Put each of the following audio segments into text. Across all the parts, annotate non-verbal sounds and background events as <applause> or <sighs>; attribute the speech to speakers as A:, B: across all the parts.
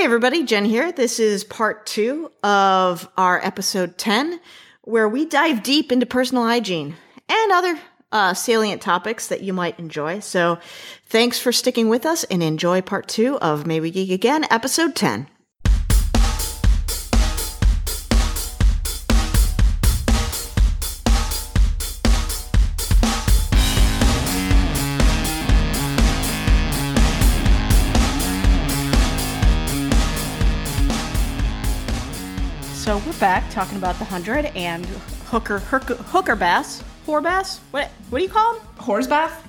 A: Hey, everybody, Jen here. This is part two of our episode 10, where we dive deep into personal hygiene and other uh, salient topics that you might enjoy. So, thanks for sticking with us and enjoy part two of May We Geek Again, episode 10. So we're back talking about the hundred and hooker hooker, hooker bass, whore bass. What what do you call them?
B: Horse bath?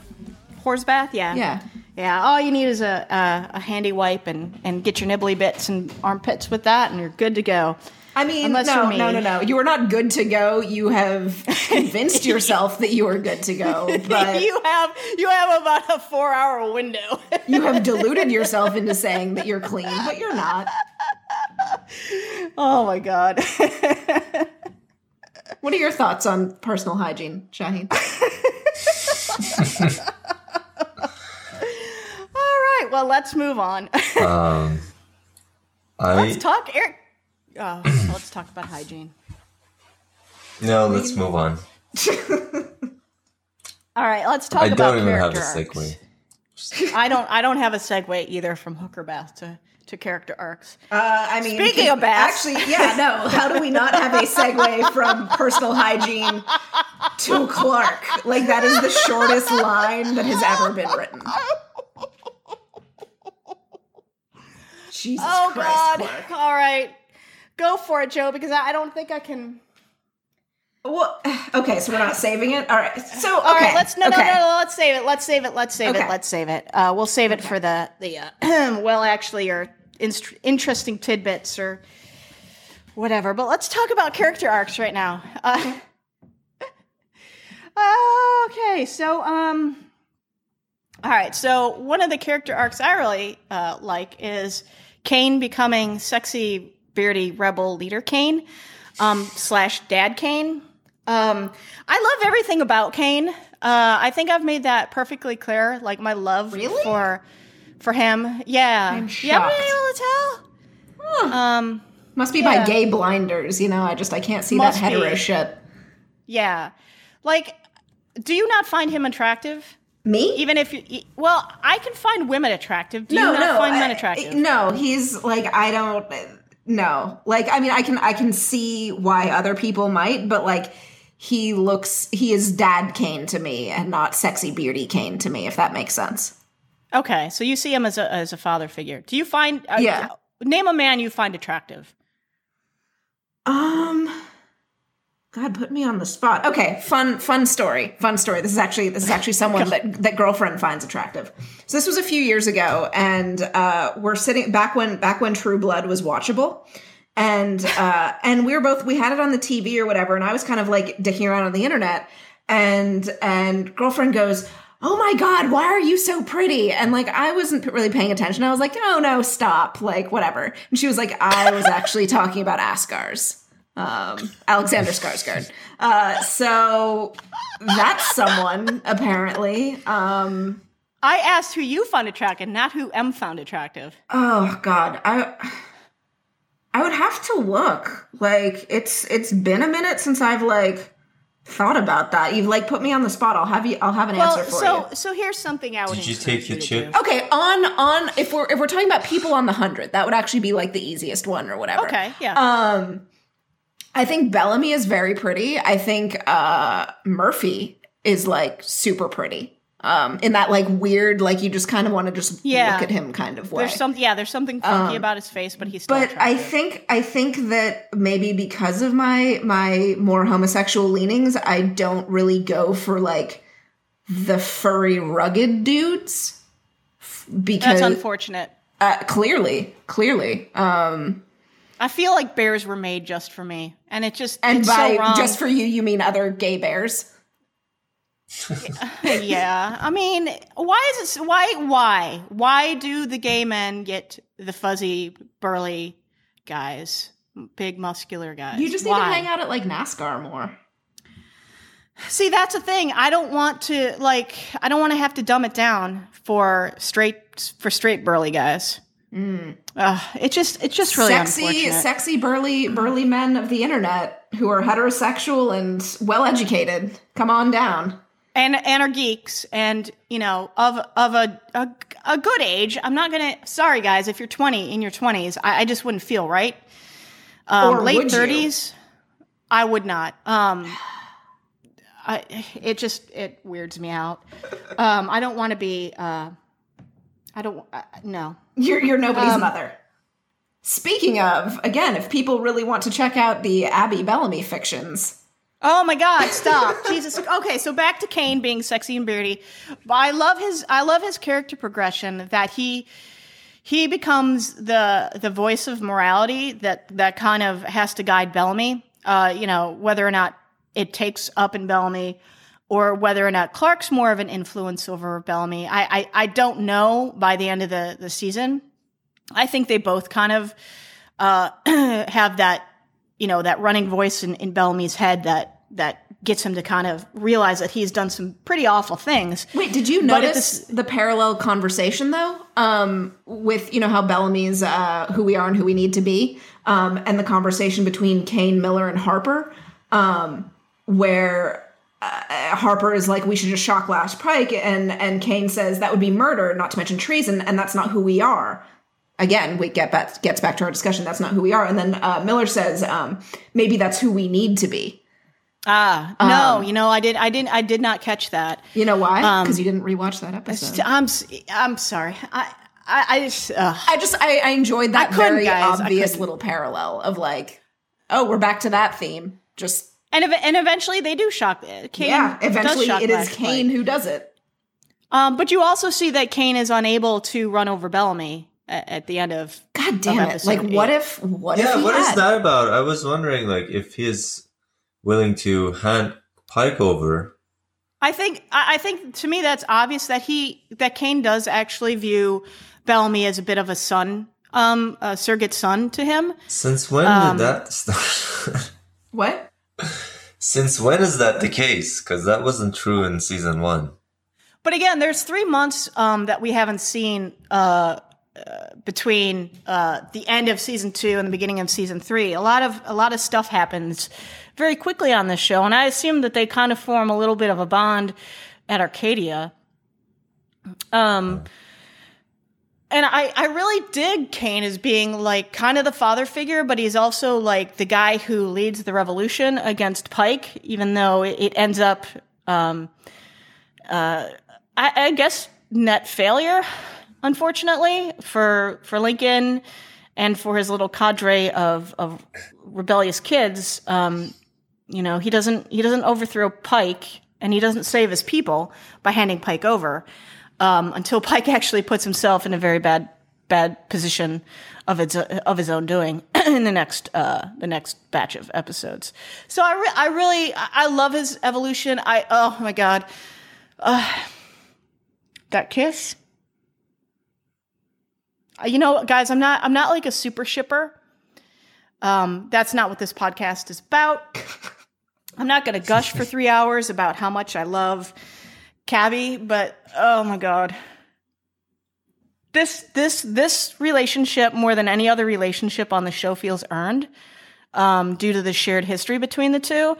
A: Horse bath? Yeah.
B: Yeah.
A: Yeah. All you need is a, a, a handy wipe and, and get your nibbly bits and armpits with that, and you're good to go.
B: I mean,
A: Unless
B: no,
A: me.
B: no, no, no. You are not good to go. You have convinced yourself that you are good to go, <laughs> but
A: you have you have about a four hour window.
B: you have deluded yourself into saying that you're clean, but you're not.
A: Oh my god.
B: What are your thoughts on personal hygiene, Shahin? <laughs>
A: All right. Well, let's move on.
C: Um, I
A: let's talk, Eric. Oh, let's talk about hygiene.
C: no. Let's move on. <laughs>
A: All right. Let's talk
C: I
A: about
C: don't even have a segue.
A: I don't. I don't have a segue either from hooker bath to to character arcs.
B: Uh, I mean,
A: Speaking of baths.
B: actually, yeah, no. How do we not have a segue from personal hygiene to Clarke? Like that is the shortest line that has ever been written. Jesus
A: Oh
B: Christ,
A: God!
B: Clarke.
A: All right, go for it, Jo, because I, don't think I can.
B: Well, okay, so we're not saving it. All right. So, okay.
A: All right, let's no,
B: okay.
A: no, no, no. Let's save it. Let's save it. Let's save
B: Okay.
A: it. Let's save it. Uh, we'll save it for the the uh, <clears throat> well, actually, or inst- interesting tidbits or whatever. But let's talk about character arcs right now. Uh, <laughs> okay, so um, all right. So one of the character arcs I really uh, like is Kane becoming sexy, beardy rebel leader Kane um, slash Dad Kane. Um, I love everything about Kane. Uh, I think I've made that perfectly clear. Like my love
B: Really?
A: for for him. Yeah,
B: I'm
A: been
B: shocked.
A: able to tell. Um,
B: Must be
A: Yeah.
B: by gay blinders, you know. I just I can't see
A: Must
B: that hetero
A: be.
B: shit.
A: yeah, like, do you not find him attractive?
B: Me?
A: Even if you, well, I can find women attractive. Do
B: no,
A: you not
B: no.
A: find men
B: I-
A: attractive?
B: No, he's like I don't. No, like I mean, I can I can see why other people might, but like he looks, he is Dad Kane to me, and not sexy beardy Kane to me. If that makes sense.
A: Okay, so you see him as a as a father figure. Do you find? Uh,
B: Yeah.
A: Name a man you find attractive.
B: Um. God, put me on the spot. Okay, fun, fun story. Fun story. This is actually this is actually someone <laughs> that that girlfriend finds attractive. So this was a few years ago, and uh, we're sitting back when back when True Blood was watchable, and uh, and we were both we had it on the TV or whatever, and I was kind of like dicking around on the internet, and and girlfriend goes. Oh my God, why are you so pretty? And like, I wasn't really paying attention. I was like, oh no, stop. Like, whatever. And she was like, I was actually talking about Ascars um, Alexander Skarsgård. Uh, so that's someone apparently. Um,
A: I asked who you found attractive, not who M found attractive.
B: oh God, I I would have to look. Like it's it's been a minute since I've like thought about that. You've like put me on the spot. I'll have you. I'll have an
A: Well,
B: answer for
A: so
B: you.
A: so so here's something I would.
C: Did you take your
A: to
C: chip?
B: Okay, on on if we're if we're talking about people on the hundred, that would actually be like the easiest one or whatever.
A: Okay, yeah.
B: Um, I think Bellamy is very pretty. I think uh Murphy is like super pretty. Um, in that like weird, like you just kind of want to just
A: Yeah.
B: look at him kind of way.
A: there's some yeah, there's something funky about his face, but he's still
B: Um, but I think I think that maybe because of my my more homosexual leanings, I don't really go for like the furry rugged dudes. Because
A: that's unfortunate.
B: uh, clearly, clearly, um,
A: I feel like bears were made just for me, and it just
B: and by
A: so
B: just for you, you mean other gay bears.
A: Yeah. <laughs> I mean, why is it? Why? Why? Why do the gay men get the fuzzy, burly guys, big muscular guys?
B: You just need
A: why?
B: to hang out at like NASCAR more.
A: See, that's the thing. I don't want to like. I don't want to have to dumb it down for straight for straight burly guys. Uh, it just it's just really
B: sexy, sexy, burly, burly men of the internet who are heterosexual and well educated. Come on down.
A: And and are geeks and you know of of a, a a good age. I'm not gonna sorry guys if you're 20 in your 20s i, I just wouldn't feel right. Um,
B: Or
A: late
B: would you?
A: 30s i would not. Um I, it just it weirds me out. Um i don't want to be uh i don't uh, no.
B: You're you're nobody's
A: Um,
B: mother. Speaking of, again, if people really want to check out the Abby Bellamy fictions,
A: Oh my God! Stop, <laughs> Jesus. Okay, so back to Kane being sexy and beardy. I love his. I love his character progression. That he he becomes the the voice of morality that that kind of has to guide Bellamy. Uh, you know whether or not it takes up in Bellamy, or whether or not Clarke's more of an influence over Bellamy. I I, I don't know by the end of the the season. I think they both kind of uh, <clears throat> have that you know that running voice in, in Bellamy's head that that gets him to kind of realize that he's done some pretty awful things.
B: Wait, did you notice the parallel conversation though? Um, with you know how Bellamy's uh, who we are and who we need to be, um, and the conversation between Kane, Miller, and Harper, um, where uh, Harper is like, "We should just shock Lash Pike," and and Kane says that would be murder, not to mention treason, and that's not who we are. Again, we get back gets back to our discussion. That's not who we are. And then uh, Miller says, um, "Maybe that's who we need to be."
A: Ah, no, you know, I did, I didn't, I did not catch that.
B: You know why?
A: Um,
B: Because you didn't rewatch that episode.
A: I'm, s- I'm sorry. I, I, I just, uh,
B: I just I, I enjoyed that
A: couldn't,
B: very
A: guys.
B: Obvious little parallel of like, oh, we're back to that theme. Just
A: and ev- and eventually they do shock. uh, Kane
B: yeah, eventually
A: shock
B: it is
A: Lash
B: Kane
A: Pike.
B: who does it.
A: Um, but you also see that Kane is unable to run over Bellamy at, at the end of.
B: God damn
A: Of
B: it!
A: episode
B: Like, what if what if
C: Yeah,
B: he
C: what is
B: had?
C: that about? I was wondering, like, if he's willing to hand Pike over.
A: I think I I think to me that's obvious that he that Kane does actually view Bellamy as a bit of a son, um, a surrogate son to him.
C: Since when
A: Um,
C: did that start? <laughs>
B: What?
C: Since when is that the case? Because that wasn't true in season one.
A: But again, there's three months um, that we haven't seen uh, uh, between uh, the end of season two and the beginning of season three. A lot of a lot of stuff happens very quickly on this show, and I assume that they kind of form a little bit of a bond at Arkadia. Um, and I, I really dig Kane as being like kind of the father figure, but he's also like the guy who leads the revolution against Pike, even though it, ends up, um, uh, I, I guess, net failure, unfortunately, for for Lincoln and for his little cadre of of rebellious kids. Um, you know, he doesn't he doesn't overthrow Pike, and he doesn't save his people by handing Pike over um, until <laughs> Pike actually puts himself in a very bad bad position of its of his own doing <clears throat> in the next uh, the next batch of episodes. So I re- I really I love his evolution. I oh my god, uh, that kiss. Uh, You know, guys, I'm not I'm not like a super shipper. Um, that's not what this podcast is about. I'm not going to gush for three hours about how much I love Kabby, but oh my god, this this this relationship more than any other relationship on the show feels earned um, due to the shared history between the two.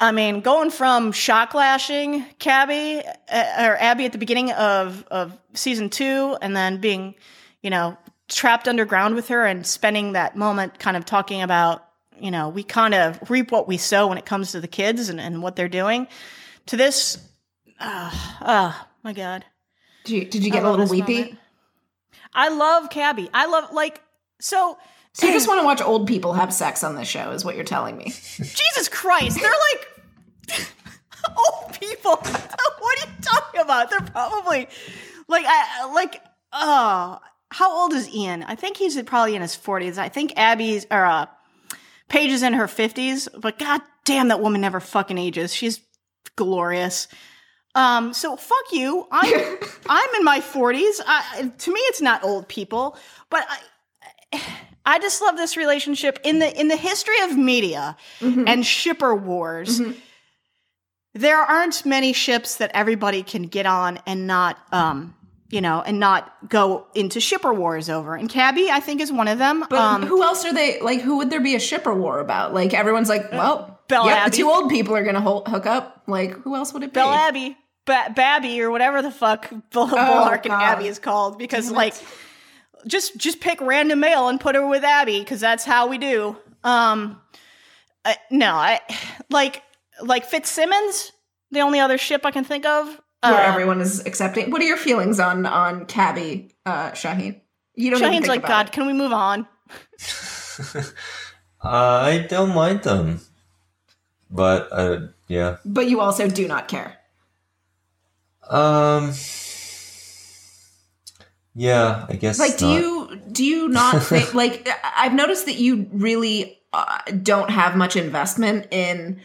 A: I mean, going from shock lashing Kabby uh, or Abby at the beginning of of season two, and then being, you know, trapped underground with her and spending that moment kind of talking about, you know, we kind of reap what we sow when it comes to the kids and, and what they're doing. To this, ah, oh my god,
B: Did you did you get a little weepy?
A: moment. I love Kabby. I love like so.
B: So you just want to watch old people have sex on this show, is what you're telling me. <laughs>
A: Jesus Christ, they're like <laughs> old people. <laughs> what are you talking about? They're probably like I like oh, how old is Ian? I think he's probably in his forties. I think Abby's or uh, Paige is in her fifties. But god damn, that woman never fucking ages. She's glorious. Um, so fuck you. I'm <laughs> I'm in my forties. To me, it's not old people, but I. I just love this relationship in the in the history of media and shipper wars. There aren't many ships that everybody can get on and not um you know, and not go into shipper wars over. And Kabby, I think, is one of them.
B: But
A: um,
B: who else are they? Like, who would there be a shipper war about? Like, everyone's like, well,
A: Bell
B: yep,
A: Abbey.
B: the two old people are gonna ho- hook up. Like, who else would it be?
A: Bell Abbey, ba- Babby, or whatever the fuck <laughs> Bull- Bullark and Abby is called, because like, just just pick random male and put her with Abby, because that's how we do. Um, uh, no, I like like Fitzsimmons, the only other ship I can think of.
B: Where
A: Uh,
B: everyone is accepting. What are your feelings on on Kabby, uh, Shahin? You don't. Shahin's
A: like, God,
B: it.
A: can we move on? <laughs>
C: I don't mind them, but uh, yeah.
B: but you also do not care.
C: Um. Yeah, I guess.
B: Like, do
C: not.
B: you do you not <laughs> think? like, I've noticed that you really uh, don't have much investment in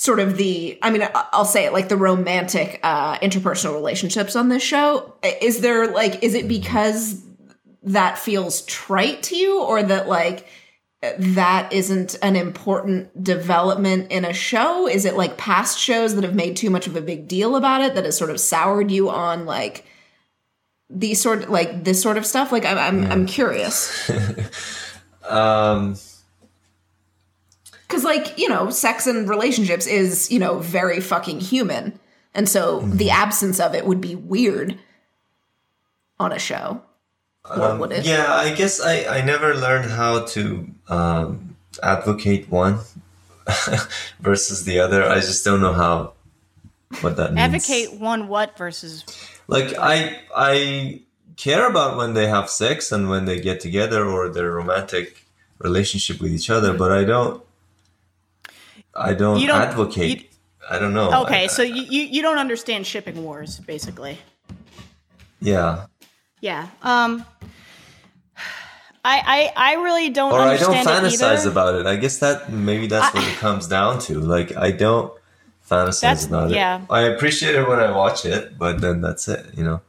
B: sort of the i mean i'll say it like the romantic uh interpersonal relationships on this show. Is there like is it because that feels trite to you or that like that isn't an important development in a show? Is it like past shows that have made too much of a big deal about it that has sort of soured you on like these sort like this sort of stuff? Like i'm i'm, I'm curious. <laughs>
C: Um.
B: Because like you know sex and relationships is you know very fucking human and so
C: Mm-hmm.
B: the absence of it would be weird on a show or would it
C: Um, Yeah, I guess I, I never learned how to um, advocate one <laughs> versus the other. I just don't know how what that means.
A: Advocate one what versus
C: Like I I care about when they have sex and when they get together or their romantic relationship with each other, but I don't I don't,
A: You don't-
C: advocate.
A: you-
C: I don't know.
A: okay.
C: I-
A: so you, you don't understand shipping wars, basically.
C: yeah.
A: Yeah. Um. I I I really don't
C: Or I don't fantasize
A: either.
C: about it. I guess that maybe that's what it comes down to. Like I don't fantasize
A: That's-
C: about
A: yeah.
C: it. I appreciate it when I watch it, but then that's it, you know.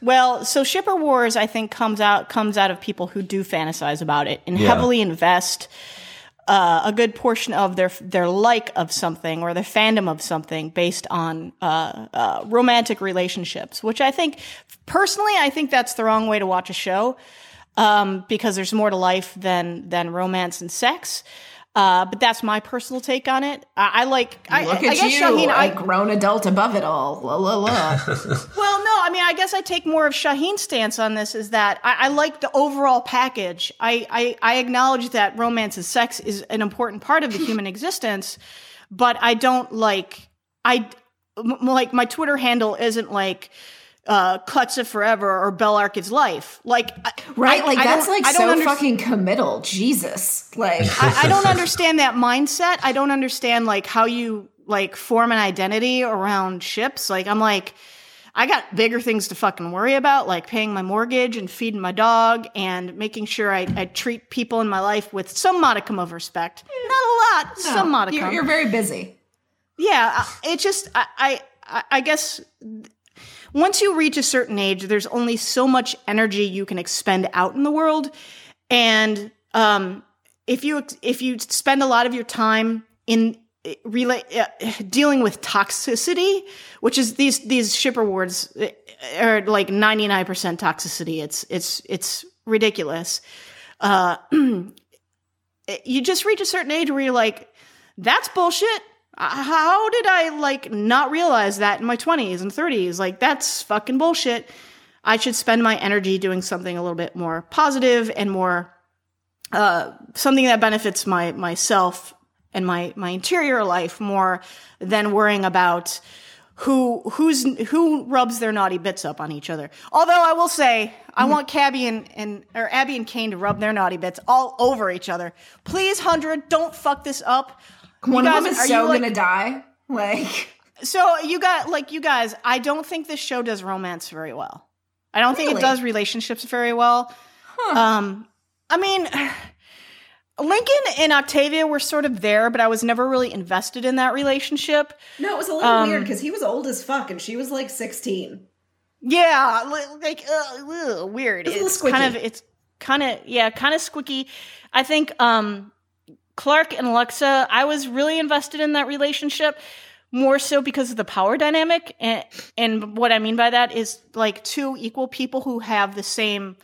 A: Well, so shipper wars, I think, comes out comes out of people who do fantasize about it and
C: Yeah.
A: heavily invest uh, a good portion of their their like of something or their fandom of something based on uh, uh, romantic relationships. Which I think, personally, I think that's the wrong way to watch a show um, because there's more to life than than romance and sex. Uh, but that's my personal take on it. I, I like. I,
B: look
A: I
B: at
A: guess,
B: you
A: Shahin,
B: a
A: I,
B: grown adult above it all la la la <laughs>
A: well, no, I mean, I guess I take more of Shahin's stance on this is that I, I like the overall package. I, I, I acknowledge that romance and sex is an important part of the human existence, but I don't like, I, m- like, my Twitter handle isn't like, uh, Clexa forever or Bellarke is life. Like, I-
B: right
A: I-
B: like
A: I
B: that's
A: don't-
B: like
A: I don't
B: so
A: under-
B: fucking committal jesus like
A: I, I don't <laughs> understand that mindset. I don't understand like how you like form an identity around ships. Like I'm like, I got bigger things to fucking worry about, like paying my mortgage and feeding my dog and making sure I, I treat people in my life with some modicum of respect. Not a lot, some modicum.
B: you're, you're very busy
A: Yeah, it just I, I I- I guess once you reach a certain age, there's only so much energy you can expend out in the world, and um, if you if you spend a lot of your time in uh, dealing with toxicity, which is these these shipper wards uh, are like 99% toxicity. It's it's it's ridiculous. Uh, <clears throat> you just reach a certain age where you're like, that's bullshit. Uh, How did I like not realize that in my 20s and 30s? Like that's fucking bullshit. I should spend my energy doing something a little bit more positive and more uh, something that benefits my myself and my my interior life more than worrying about who who's who rubs their naughty bits up on each other. Although I will say, I want Kabby and, and or Abby and Kane to rub their naughty bits all over each other. Please, hundred, don't fuck this up.
B: One
A: guys-
B: of them is so
A: like-
B: gonna die <laughs> like
A: So you got like you guys, I don't think this show does romance very well. I don't think it does relationships very well. Um I mean <sighs> Lincoln and Octavia were sort of there, but I was never really invested in that relationship.
B: no it was a little
A: Um,
B: weird because he was old as fuck and she was like 16
A: Yeah, like uh, weird.
B: It's
A: It's, kind of it's kind of yeah, kind of squicky. I think um Clarke and Alexa, I was really invested in that relationship, more so because of the power dynamic. And, and what I mean by that is like two equal people who have the same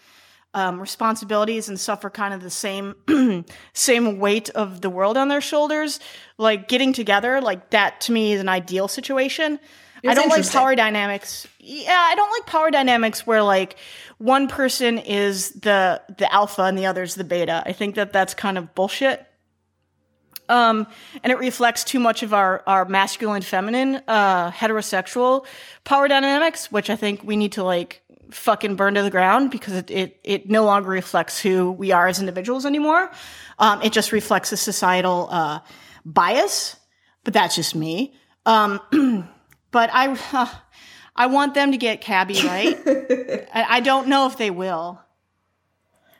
A: um, responsibilities and suffer kind of the same <clears throat> same weight of the world on their shoulders. Like getting together, like that to me is an ideal situation. I don't like power dynamics. Yeah, I don't like power dynamics where like one person is the the alpha and the other's the beta. I think that that's kind of bullshit. Um, and it reflects too much of our, our masculine, feminine, uh, heterosexual power dynamics, which I think we need to like fucking burn to the ground because it, it, it no longer reflects who we are as individuals anymore. Um, it just reflects a societal, uh, bias, but that's just me. Um, <clears throat> but I, uh, I want them to get Kabby right. <laughs> I, I don't know if they will.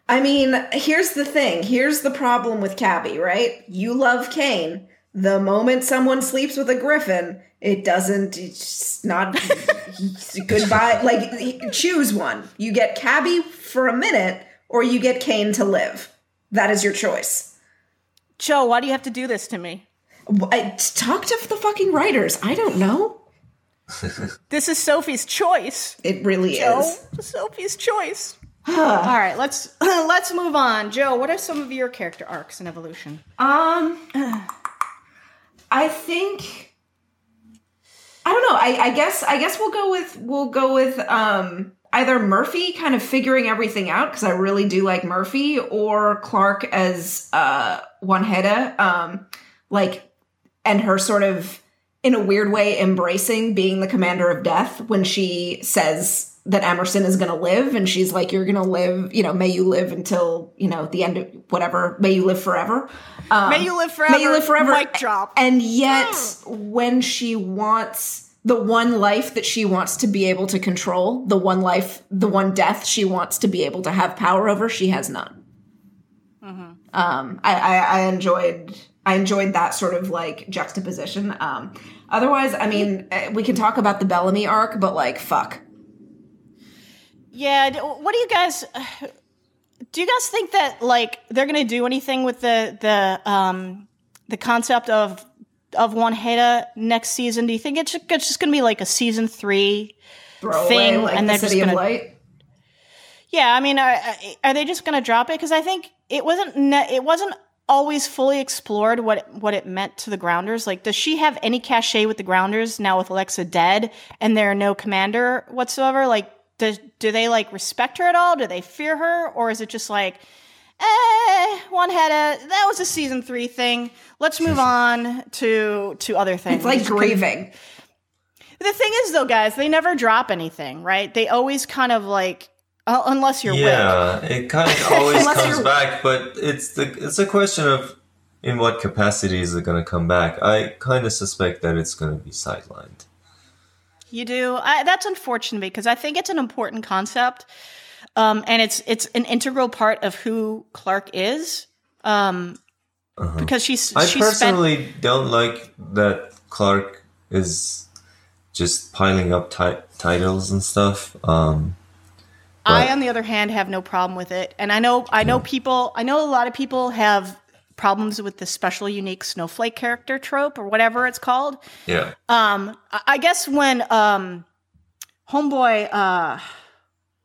B: I mean, here's the thing. Here's the problem with Kabby, right? You love Kane. The moment someone sleeps with a griffin, it doesn't, it's not <laughs> goodbye. Like, choose one. You get Kabby for a minute, or you get Kane to live. That is your choice.
A: Jo, why do you have to do this to me?
B: I, talk to the fucking writers. I don't know. <laughs>
A: this is Sophie's choice.
B: It really
A: Jo,
B: is.
A: Sophie's choice. All right, let's <clears throat> let's move on. Jo, what are some of your character arcs and evolution?
B: Um, I think I don't know. I, I guess I guess we'll go with we'll go with um either Murphy kind of figuring everything out because I really do like Murphy, or Clarke as uh Wanheda, um, like and her sort of in a weird way embracing being the commander of death when she says that Emerson is going to live and she's like you're going to live you know may you live until you know the end of whatever may you live forever
A: um, may you live forever
B: may you live forever
A: mic drop
B: and yet when she wants the one life that she wants to be able to control the one life the one death she wants to be able to have power over she has none mm-hmm. um I, I i enjoyed I enjoyed that sort of like juxtaposition. Um, otherwise, I mean, eh, we can talk about the Bellamy arc, but like, fuck.
A: Yeah. What do you guys? <sighs> Do you guys think that like they're gonna do anything with the the um the concept of of Wanheda next season? Do you think it's just, it's just gonna be like a season three thing,
B: like
A: and
B: the
A: they're
B: City
A: just gonna?
B: Light?
A: Yeah, I mean, are, are they just gonna drop it? Because I think it wasn't ne- it wasn't always fully explored what what it meant to the grounders like does she have any cachet with the grounders now with alexa dead and there are no commander whatsoever like does do they like respect her at all do they fear her or is it just like eh Wanheda that was a season three thing let's move <laughs> on to to other things
B: It's like grieving.
A: the thing is though guys they never drop anything right they always kind of like uh, unless you're Wick.
C: Yeah, it kind of always <laughs> comes
B: you're-
C: back, but it's the it's a question of in what capacity is it going to come back. I kind of suspect that it's going to be sidelined.
A: You do. I, that's unfortunate because I think it's an important concept, um, and it's it's an integral part of who Clarke is. Um, Because she's
C: Uh-huh. I
A: she spent
C: personally don't like that Clarke is just piling up ti- titles and stuff. Um,
A: I, on the other hand, have no problem with it, and I know I know people. I know a lot of people have problems with the special, unique snowflake character trope or whatever it's called.
C: yeah,
A: Um, I I guess when um, homeboy uh,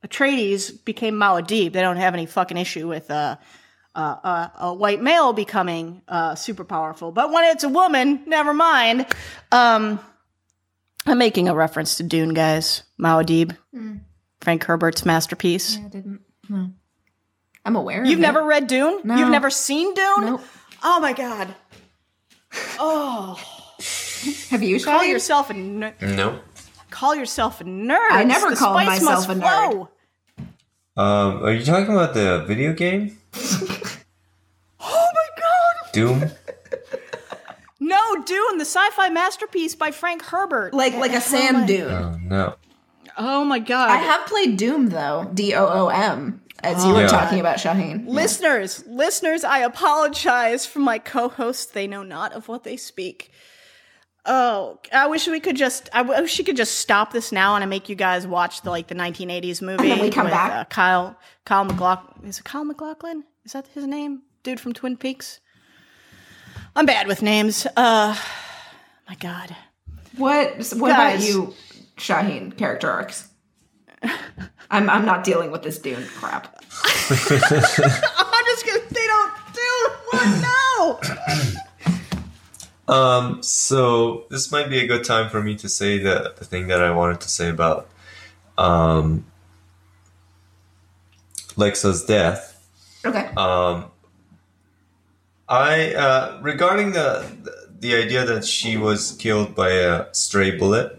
A: Atreides became Muad'Dib, they don't have any fucking issue with uh, uh, uh, a white male becoming uh, super powerful. But when it's a woman, never mind. Um, I'm making a reference to Dune, guys. Muad'Dib, Frank Herbert's masterpiece.
B: I didn't. No. I'm aware. Of.
A: You've
B: of it.
A: never read Dune?
B: No.
A: You've never seen Dune?
B: Nope.
A: Oh my god. Oh,
B: Have you,
A: call yourself a ner-
C: no.
A: call yourself a nerd.
B: I never
A: The
B: called myself
A: must
B: a nerd.
A: flow.
C: Um, are you talking about the video game
A: Oh my god.
C: Doom?
A: No, Dune, the sci-fi masterpiece by Frank Herbert.
B: like like a sand dune.
C: Oh no.
A: oh my god.
B: I have played Doom though. D O O M. As you were
C: Yeah.
B: talking about, Shahin.
A: listeners, listeners, I apologize for my co-hosts. They know not of what they speak. Oh, I wish we could just. I wish you could just stop this now and I make you guys watch the like the 1980s movie
B: then we come
A: with
B: back?
A: Uh, Kyle Kyle MacLachlan. Is it Kyle MacLachlan? Is that his name? Dude from Twin Peaks. I'm bad with names. Uh, my God.
B: What what
A: Guys.
B: about you, Shahin? Character arcs. <laughs> I'm I'm not dealing with this Dune crap. <laughs>
A: I'm just gonna. They don't do one. No. <coughs>
C: Um, so this might be a good time for me to say the, the thing that I wanted to say about um, Lexa's death.
B: Okay.
C: Um, I uh, regarding the the idea that she was killed by a stray bullet.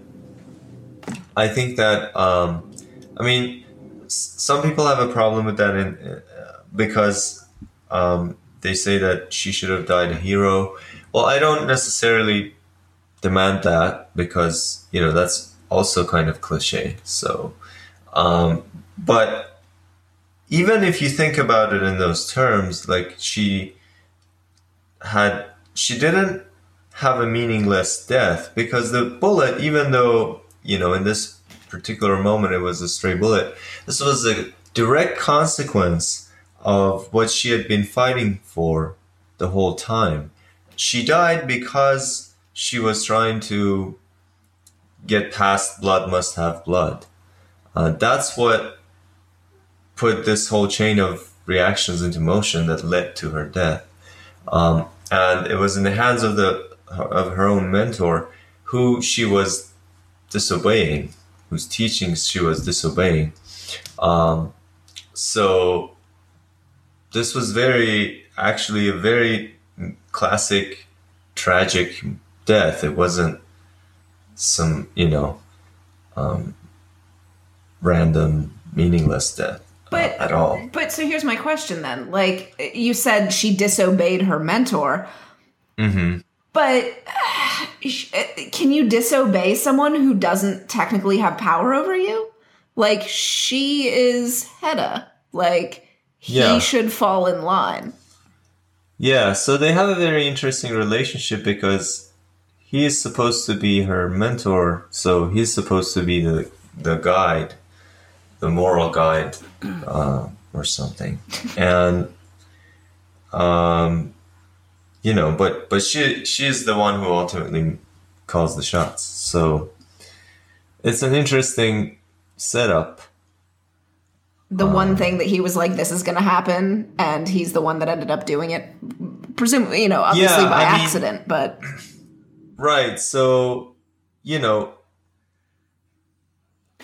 C: I think that um, I mean s- some people have a problem with that in, uh, because um, they say that she should have died a hero. Well, I don't necessarily demand that because you know that's also kind of cliche. So, um, but even if you think about it in those terms, like she had, she didn't have a meaningless death because the bullet, even though, you know, in this particular moment it was a stray bullet, this was a direct consequence of what she had been fighting for the whole time. She died because she was trying to get past blood must have blood. Uh, that's what put this whole chain of reactions into motion that led to her death. Um, and it was in the hands of the of her own mentor, who she was disobeying, whose teachings she was disobeying. Um, so this was very, actually, a very classic, tragic death. It wasn't some, you know, um, random, meaningless death uh,
B: But-
C: at all.
B: But so here's my question then. Like you said, she disobeyed her mentor.
C: hmm
B: But can you disobey someone who doesn't technically have power over you? Like she is Heda. Like he
C: Yeah.
B: should fall in line.
C: Yeah, so they have a very interesting relationship because he is supposed to be her mentor, so he's supposed to be the the guide, the moral guide, <clears throat> uh, or something, and um, you know, but but she she is the one who ultimately calls the shots. So it's an interesting setup.
B: The one um, thing that he was like, "This is going to happen," and he's the one that ended up doing it. Presumably, you know, obviously
C: Yeah,
B: by
C: I mean-
B: accident, but
C: Right. So, you know,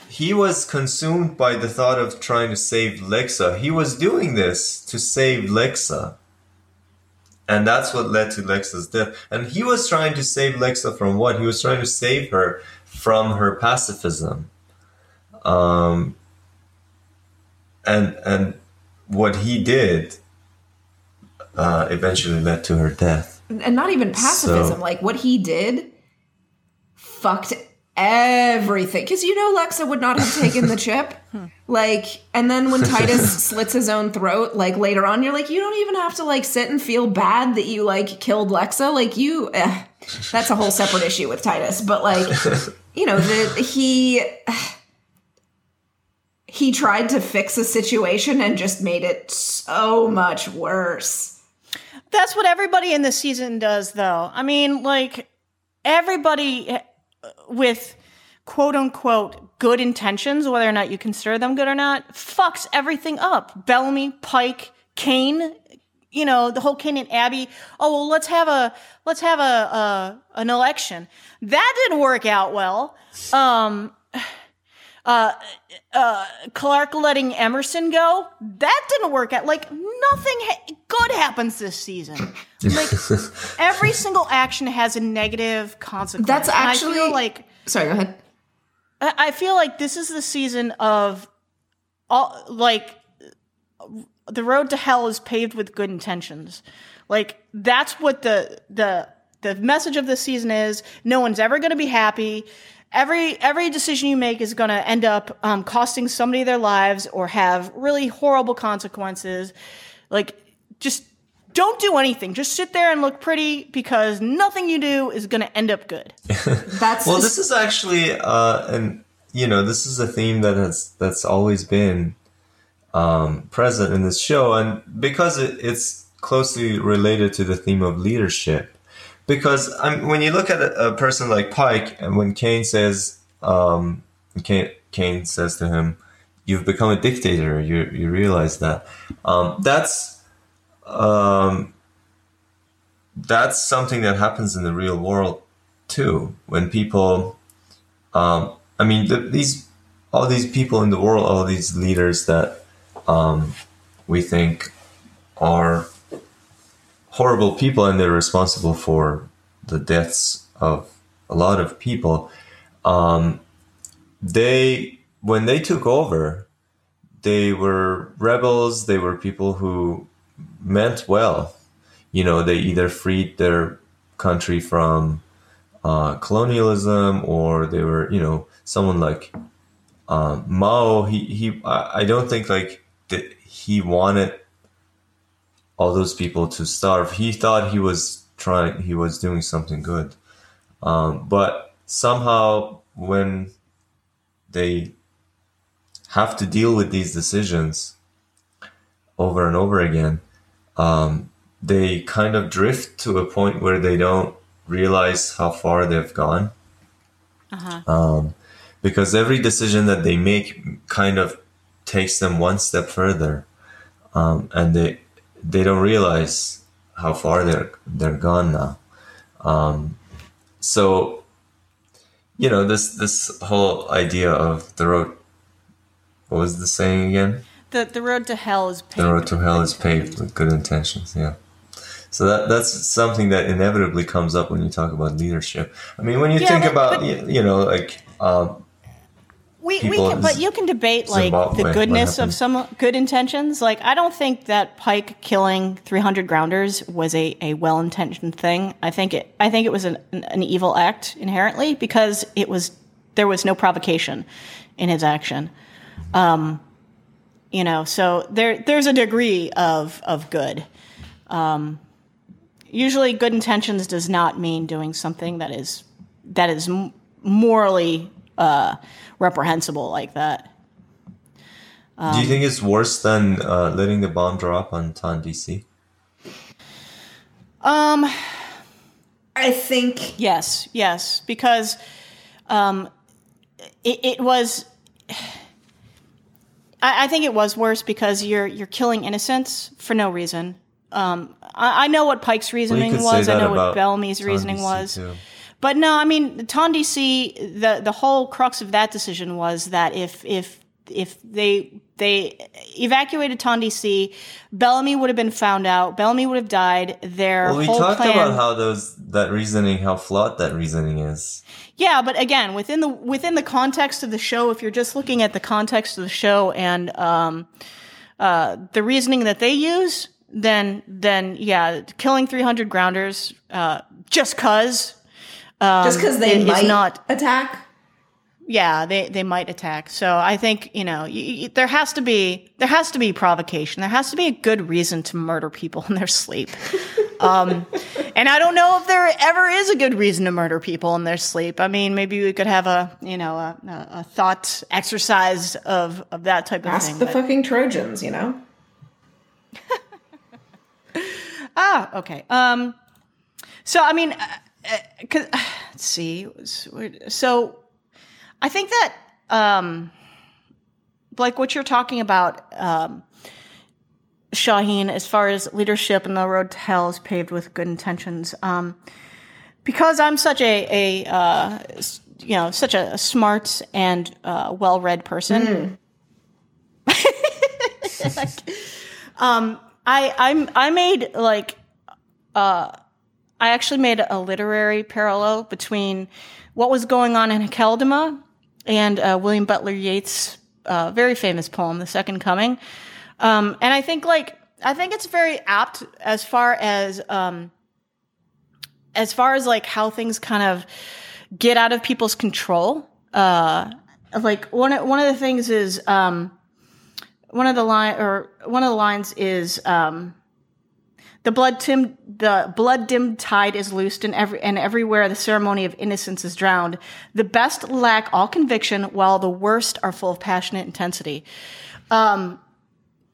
C: he was consumed by the thought of trying to save Lexa. He was doing this to save Lexa. And that's what led to Lexa's death. And he was trying to save Lexa from what? He was trying to save her from her pacifism. Um, and and what he did uh, eventually led to her death.
B: and not even pacifism.
C: So-
B: Like what he did fucked everything. Because you know Lexa would not have taken the chip. <laughs> Like, and then when <laughs> Titus slits his own throat, like later on, you're like, you don't even have to like sit and feel bad that you like killed Lexa. Like you, eh, that's a whole separate issue with Titus. But like, you know, the he. He tried to fix a situation and just made it so much worse.
A: That's what everybody in this season does, though. I mean, like, everybody with quote unquote good intentions, whether or not you consider them good or not, fucks everything up. Bellamy, Pike, Kane, you know, the whole Kane and Abby. Oh, well, let's have a, let's have a, a an election. That didn't work out well. Um, uh, uh, Clarke letting Emerson go, that didn't work out. Like nothing ha- good happens this season. <laughs> Like every single action has a negative consequence.
B: That's
A: And I
B: actually-
A: feel like
B: Sorry, go ahead.
A: I I feel like this is the season of all like the road to hell is paved with good intentions. Like that's what the the the message of this season is. No one's ever going to be happy. Every every decision you make is going to end up um, costing somebody their lives or have really horrible consequences. Like just don't do anything. Just sit there and look pretty because nothing you do is going to end up good. <laughs>
B: That's
C: Well, this is actually, uh, and you know, this is a theme that has that's always been um, present in this show, and because it, it's closely related to the theme of leadership. Because um, when you look at a, a, person like Pike, and when Cain says, um, Cain, Cain says to him, "You've become a dictator," you you realize that um, that's um, that's something that happens in the real world too. When people, um, I mean, the, these all these people in the world, all these leaders that we think are horrible people and they're responsible for the deaths of a lot of people. Um, they, when they took over, they were rebels. They were people who meant well. You know, they either freed their country from uh, colonialism or they were, you know, someone like um, Mao. He, he, I don't think like that he wanted all those people to starve. He thought he was trying, he was doing something good. Um, but somehow, when they have to deal with these decisions over and over again, um, they kind of drift to a point where they don't realize how far they've gone. Uh-huh. Um, because every decision that they make kind of takes them one step further, um, and they they don't realize how far they're they're gone now. Um, so, you know this this whole idea of the road. What was the saying again?
A: The the road to hell is paved.
C: The road to hell is paved with good intentions. Yeah. So that that's something that inevitably comes up when you talk about leadership. I mean, when you yeah, think but, about but, you, you, know like um,
A: we, we can, but you can debate like Zimbabwe, the goodness of some good intentions. Like I don't think that Pike killing 300 grounders was a, a well intentioned thing. I think it I think it was an, an evil act inherently because it was there was no provocation in his action. Um, you know, so there there's a degree of of good. Um, usually, good intentions does not mean doing something that is that is morally uh, reprehensible like that.
C: Um, Do you think it's worse than uh, letting the bomb drop on Ton DC?
A: Um,
B: I think
A: yes, yes, because um, it, it was. I, I, think it was worse because you're you're killing innocents for no reason. Um, I, I, know what Pike's reasoning well, was. I know what Bellamy's reasoning was. Too. But no, I mean, Ton DC, the the whole crux of that decision was that if if if they they evacuated Ton DC, Bellamy would have been found out. Bellamy would have died. Their
C: well, we
A: whole
C: talked
A: plan,
C: about how those that reasoning, how flawed that reasoning is.
A: Yeah, but again, within the within the context of the show, if you're just looking at the context of the show and um, uh, the reasoning that they use, then then yeah, killing 300 grounders uh, just cause
B: um, Just because they might not attack.
A: Yeah, they, they might attack. So I think you know you, you, there has to be there has to be provocation. There has to be a good reason to murder people <laughs> in their sleep. um, and I don't know if there ever is a good reason to murder people in their sleep. I mean, maybe we could have a you know a, a thought exercise of of that type of
B: Ask
A: thing.
B: Ask the but. fucking Trojans, you know. <laughs>
A: ah, okay. Um, so I mean. Uh, Cause, <sighs> let's see. So I think that, um, like what you're talking about, um, Shahin, as far as leadership and the road to hell is paved with good intentions. Um, because I'm such a, a uh, you know, such a, smart and uh, well-read person. Mm. <laughs> <laughs> like, um, I I'm I made like uh I actually made a literary parallel between what was going on in Hakeldama and uh, William Butler Yeats' uh, very famous poem, The Second Coming. Um, and I think like I think it's very apt as far as um, as far as like how things kind of get out of people's control. Uh, like one one of the things is um, one of the line or one of the lines is um, the blood tim- the blood dimmed tide is loosed and every and everywhere the ceremony of innocence is drowned. The best lack all conviction, while the worst are full of passionate intensity. Um,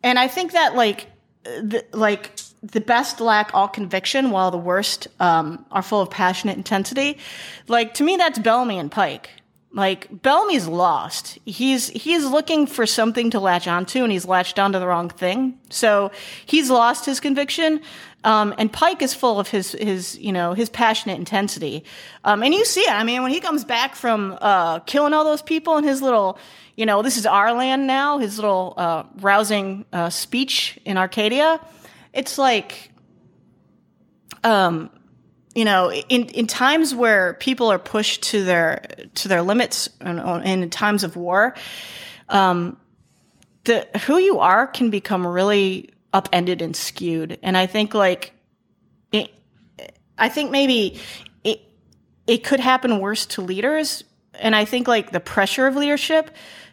A: and I think that like the, like the best lack all conviction, while the worst um, are full of passionate intensity. Like to me, that's Bellamy and Pike. Like Bellamy's lost. He's he's looking for something to latch onto, and he's latched onto the wrong thing. So he's lost his conviction. Um, and Pike is full of his his you know his passionate intensity. Um, and you see it. I mean, when he comes back from uh, killing all those people in his little you know this is our land now. His little uh, rousing uh, speech in Arkadia. It's like um, you know, in, in times where people are pushed to their to their limits and, in times of war, um, the who you are can become really upended and skewed. And I think like, it, I think maybe it it could happen worse to leaders. And I think like the pressure of leadership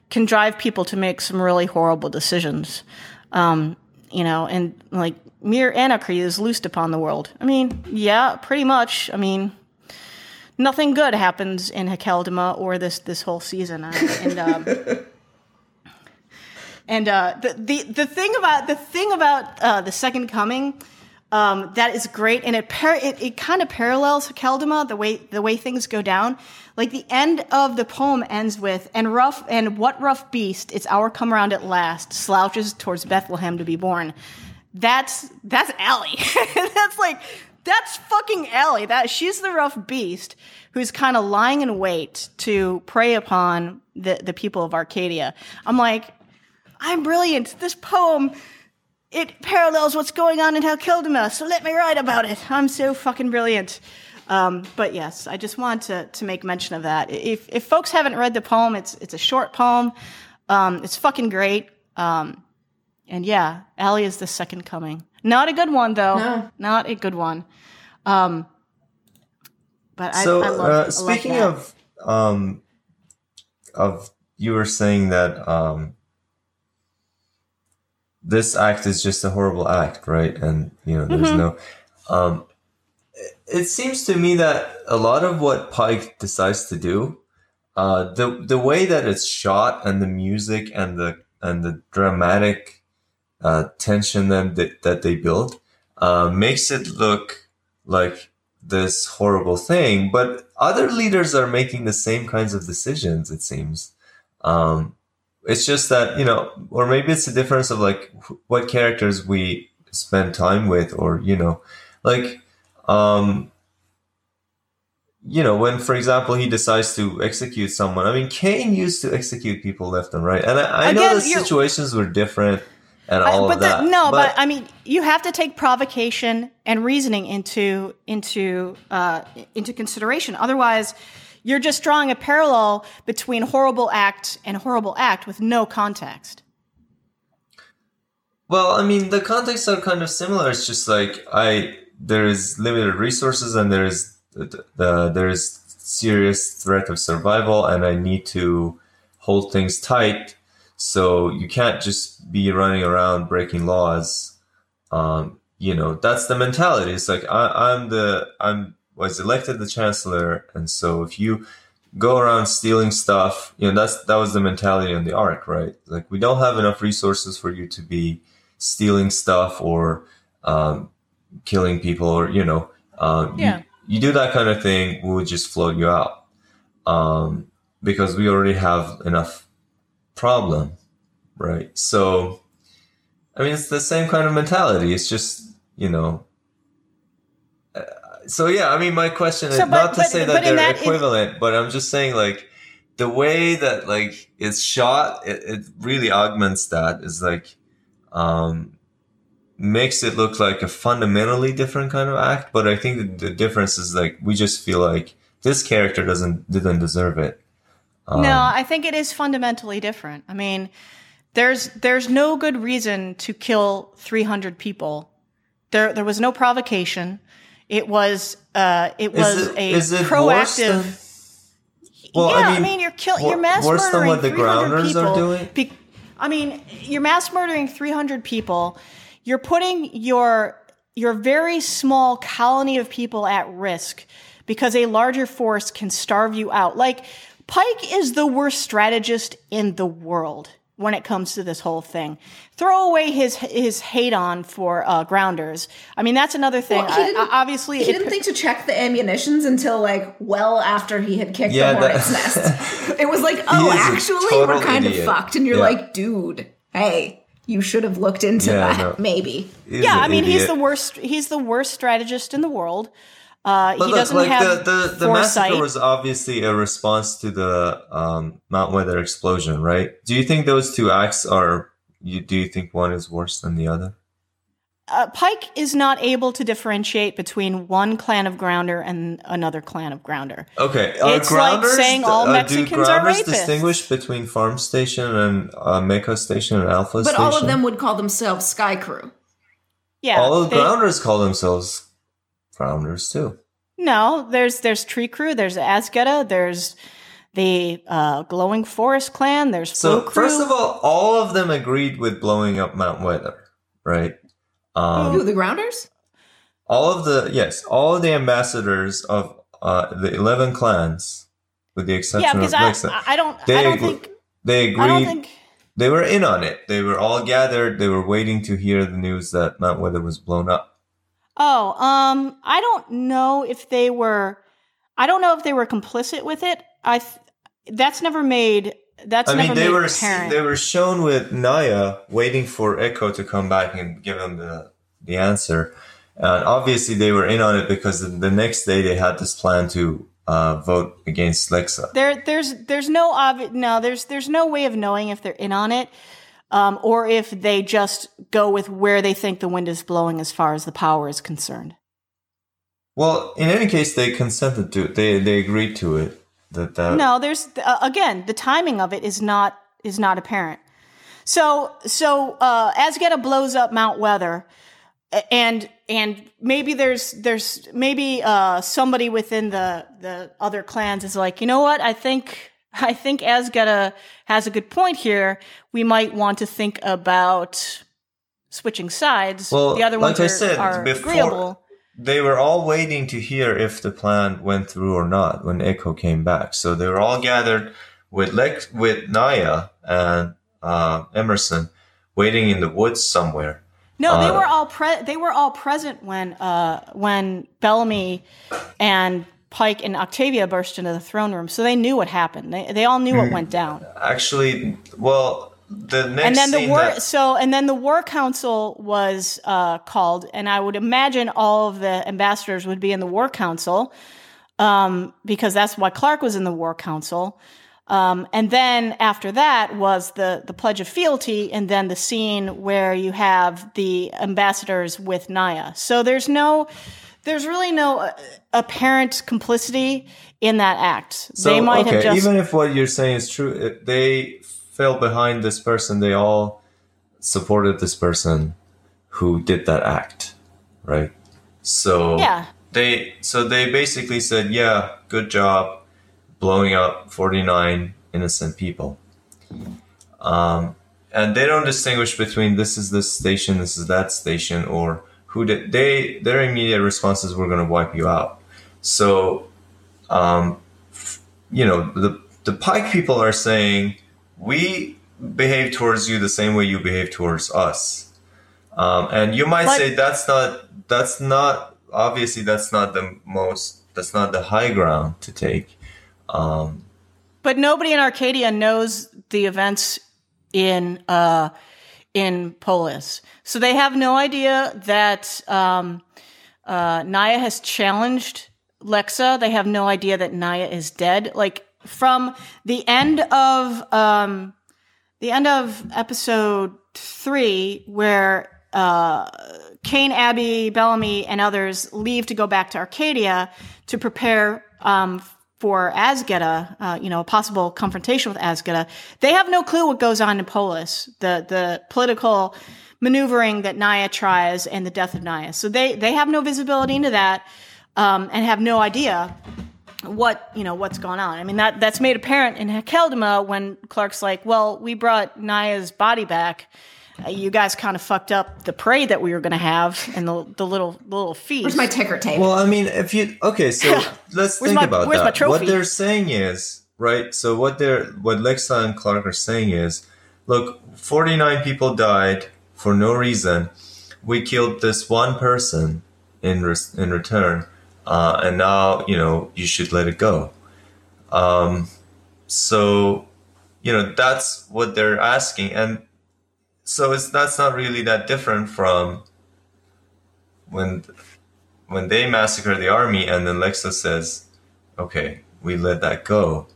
A: can drive people to make some really horrible decisions. Um, you know, and like mere anarchy is loosed upon the world. I mean, yeah, pretty much. I mean, nothing good happens in Hakeldama or this this whole season. And um, <laughs> and uh, the the the thing about the thing about uh, the second coming. Um, that is great, and it par- it, it kind of parallels Hakeldama the way the way things go down. Like the end of the poem ends with, "And rough and what rough beast? It's our come around at last. Slouches towards Bethlehem to be born." That's that's Allie. <laughs> that's like that's fucking Allie. That she's the rough beast who's kind of lying in wait to prey upon the the people of Arkadia. I'm like, I'm brilliant. This poem it parallels what's going on in Hakeldama, so let me write about it. I'm so fucking brilliant. Um, but yes, I just want to to make mention of that. If if folks haven't read the poem, it's it's a short poem. Um, it's fucking great. Um, and yeah, Allie is the second coming. Not a good one though. No. Not a good one. Um, but
C: so, I, I love, uh, speaking
A: I
C: of um, of you were saying that um, this act is just a horrible act, right? And you know, there's mm-hmm. no. Um, it seems to me that a lot of what Pike decides to do, uh, the the way that it's shot and the music and the and the dramatic uh, tension that they, that they build uh, makes it look like this horrible thing. But other leaders are making the same kinds of decisions. It seems. Um, it's just that you know, or maybe it's a difference of like what characters we spend time with, or you know, like. Um, you know, when, for example, he decides to execute someone. I mean, Kane used to execute people left and right, and I, I Again, know the situations were different and all
A: I, but
C: of that.
A: No, but, but, I mean, you have to take provocation and reasoning into into uh, into consideration. Otherwise, you're just drawing a parallel between horrible act and horrible act with no context.
C: Well, I mean, the contexts are kind of similar. It's just like I there is limited resources and there is the, the there is serious threat of survival, and I need to hold things tight so you can't just be running around breaking laws. Um, you know, that's the mentality. It's like I, I'm the I'm was elected the chancellor, and so if you go around stealing stuff, you know, that's that was the mentality in the arc, right? Like we don't have enough resources for you to be stealing stuff or um, killing people, or you know, um, yeah. you, you do that kind of thing, we would just float you out um, because we already have enough problem, right? So, I mean, it's the same kind of mentality. It's just, you know. Uh, so yeah, I mean, my question so, is but, not to but, say that they're that equivalent, but I'm just saying like the way that like it's shot, it, it really augments that. Is like, um, makes it look like a fundamentally different kind of act. But I think the difference is like we just feel like this character doesn't didn't deserve it.
A: Um, no, I think it is fundamentally different. I mean, there's there's no good reason to kill 300 people. There there was no provocation. It was uh it was it, a proactive. Well, yeah, I mean, I mean you're killing you're mass worse murdering than what the grounders people. are doing. Be, I mean, you're mass murdering 300 people. You're putting your your very small colony of people at risk because a larger force can starve you out. Like Pike is the worst strategist in the world. when it comes to this whole thing. Throw away his his hate on for uh, grounders. I mean, that's another thing.
B: Well, he
A: I-
B: didn't-
A: I- obviously,
B: He
A: it-
B: didn't think to check the ammunitions until like well after he had kicked
C: Yeah,
B: the
C: that-
B: hornet's nest. <laughs> It was like, oh, actually, we're kind
C: idiot.
B: of fucked, and you're
C: Yeah.
B: like, dude, hey, you should have looked into
C: Yeah,
B: that,
C: no.
B: maybe.
C: He's
A: yeah, I mean, he's the worst. He's the worst strategist in the world. Uh,
C: But
A: he
C: look,
A: doesn't
C: like
A: have
C: the, the, the
A: foresight.
C: massacre was obviously a response to the um, Mount Weather explosion, right? Do you think those two acts are? You do you think one is worse than the other?
A: uh, Pike is not able to differentiate between one clan of grounder and another clan of grounder.
C: Okay, are
A: It's like saying all
C: uh,
A: Mexicans
C: do
A: are
C: grounders
A: rapists.
C: distinguish between Farm Station and uh, Mecha Station and Alpha
B: But
C: Station?
B: all of them would call themselves Sky Crew.
A: Yeah,
C: all of the
A: they-
C: grounders call themselves grounders too.
A: No, there's there's Tree Crew, there's Azgeda, there's the uh, Glowing Forest Clan, there's Flow
C: So
A: Crew.
C: first of all, all of them agreed with blowing up Mount Weather, right? Um,
B: Who, the Grounders?
C: all of the yes, all of the ambassadors of uh, the eleven clans, with the exception
A: yeah, because
C: of
A: I,
C: Lexa,
A: I I don't
C: they
A: I don't
C: agree-
A: think
C: they
A: I don't
C: agreed.
A: think
C: They were in on it. They were all gathered. They were waiting to hear the news that Mount Weather was blown up.
A: Oh, um, I don't know if they were. I don't know if they were complicit with it. I. Th- that's never made. That's
C: I
A: never
C: mean, they were
A: apparent.
C: they were shown with Nia waiting for Echo to come back and give them the the answer, and obviously they were in on it because the, the next day they had this plan to uh, vote against Lexa.
A: there, there's, there's no obvi- No, there's, there's no way of knowing if they're in on it, um, or if they just go with where they think the wind is blowing as far as the power is concerned.
C: Well, in any case, they consented to it. They they agreed to it. That that
A: No, there's uh, again the timing of it is not is not apparent. So so uh, Azgeda blows up Mount Weather, and and maybe there's there's maybe uh, somebody within the the other clans is like you know what I think <laughs> I think Azgeda has a good point here. We might want to think about switching sides.
C: Well,
A: the other
C: like
A: ones
C: I
A: are,
C: said,
A: are
C: before-
A: agreeable.
C: they were all waiting to hear if the plan went through or not when Echo came back. So they were all gathered with Lex, with Nia and uh, Emerson, waiting in the woods somewhere.
A: No, they
C: Uh,
A: were all pre- they were all present when uh, when Bellamy and Pike and Octavia burst into the throne room, so they knew what happened. They they all knew
C: Hmm.
A: what went down.
C: Actually, well, the next
A: And then the war
C: that-
A: so and then the war council was uh, called, and I would imagine all of the ambassadors would be in the war council um, because that's why Clarke was in the war council. Um, and then after that was the the pledge of fealty, and then the scene where you have the ambassadors with Nia. So there's no, there's really no uh, apparent complicity in that act.
C: So,
A: they might
C: okay,
A: have just
C: even if what you're saying is true, if they fell behind this person. They all supported this person who did that act, right? So
A: yeah.
C: they so they basically said, "Yeah, good job blowing up 49 innocent people." Um, and they don't distinguish between this is this station, this is that station, or who did they. Their immediate responses were going to wipe you out. So, um, you know, the the Pike people are saying we behave towards you the same way you behave towards us. Um, and you might
A: But-
C: say that's not that's not obviously that's not the most that's not the high ground to take. Um,
A: But nobody in Arkadia knows the events in uh, in Polis, so they have no idea that um, uh, Nia has challenged Lexa. They have no idea that Nia is dead. Like from the end of um, the end of episode three, where uh, Kane, Abby, Bellamy, and others leave to go back to Arkadia to prepare um, for Azgeda, uh, you know, a possible confrontation with Azgeda. They have no clue what goes on in Polis, the the political maneuvering that Nia tries and the death of Nia. So they they have no visibility into that um, and have no idea what you know what's going on. I mean that that's made apparent in Hakeldama when Clarke's like, "Well, we brought Nia's body back. Uh, you guys kind of fucked up the parade that we were going to have and the the little little feast."
B: Where's my ticker tape?
C: Well, I mean, if you okay, so <laughs> let's think
A: my-
C: about
A: where's my
C: that.
A: trophy?
C: What they're saying is right. So what they're what Lexa and Clarke are saying is look, 49 people died for no reason. We killed this one person in in return, uh, and now you know you should let it go. Um, so, you know that's what they're asking, and so it's that's not really that different from when when they massacre the army, and then Lexa says, "Okay, we let that go."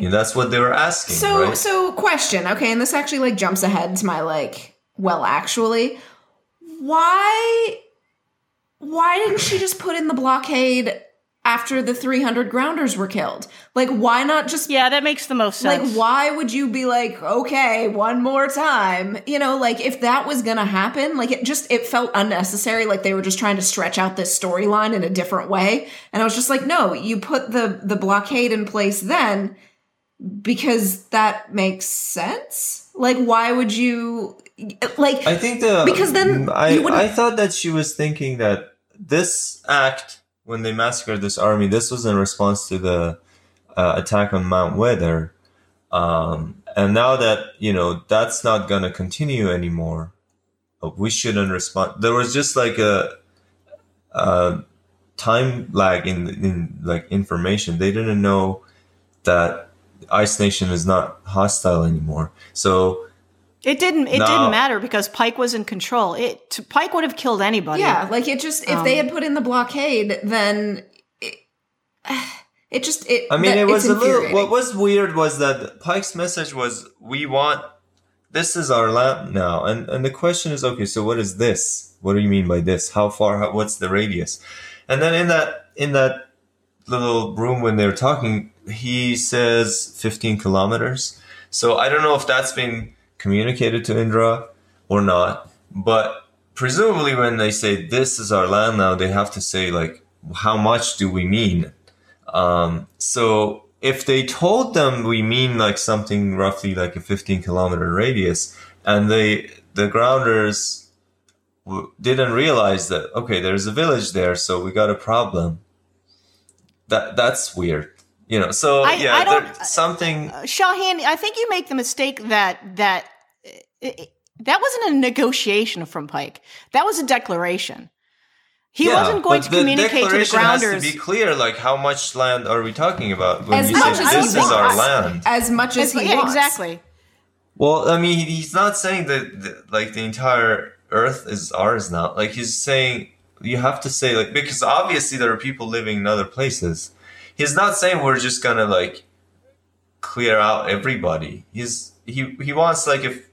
C: Know, that's what they were asking.
B: So
C: right?
B: so question, okay, and this actually like jumps ahead to my like well actually why why didn't she just put in the blockade after the 300 grounders were killed? Like why not just
A: Yeah, that makes the most sense.
B: like why would you be like okay, one more time? You know, like if that was going to happen, like it just it felt unnecessary like they were just trying to stretch out this storyline in a different way. And I was just like, no, you put the the blockade in place then because that makes sense. Like, why would you like?
C: I think the
B: Because then
C: I I thought that she was thinking that this act when they massacred this army, this was in response to the uh, attack on Mount Weather, um, and now that you know that's not gonna continue anymore, we shouldn't respond. There was just like a, a time lag in in like information. They didn't know that Ice Nation is not hostile anymore. So
A: it didn't. It
C: No.
A: didn't matter because Pike was in control. It t- Pike would have killed anybody.
B: yeah, like it just if they um, had put in the blockade, then it, <sighs> it just it.
C: I mean,
B: that-
C: it was a little. What was weird was that Pike's message was, "We want this is our land now," and and the question is, okay, so what is this? What do you mean by this? How far? How, what's the radius? And then in that in that little room when they were talking, he says 15 kilometers. So I don't know if that's been communicated to Indra or not, but presumably when they say this is our land now, they have to say like how much do we mean? Um, so if they told them we mean like something roughly like a 15 kilometer radius, and they the grounders w- didn't realize that okay, there's a village there, so we got a problem. That that's weird, you know. So
A: I-
C: yeah,
A: I don't-
C: there- something.
A: Shahin, I think you make the mistake that that uh, that wasn't a negotiation from Pike. That was a declaration. He
C: Yeah,
A: wasn't going to
C: the
A: communicate to the
C: declaration
A: grounders.
C: Has to be clear, like how much land are we talking about when
B: as
C: you
B: much
C: say
B: as
C: this
B: he
C: is our
B: wants,
C: land?
B: as much as he
A: yeah,
B: wants.
A: exactly.
C: Well, I mean, he's not saying that, that like the entire Earth is ours now. Like he's saying you have to say like because obviously there are people living in other places. He's not saying we're just gonna like clear out everybody. He's he he wants like if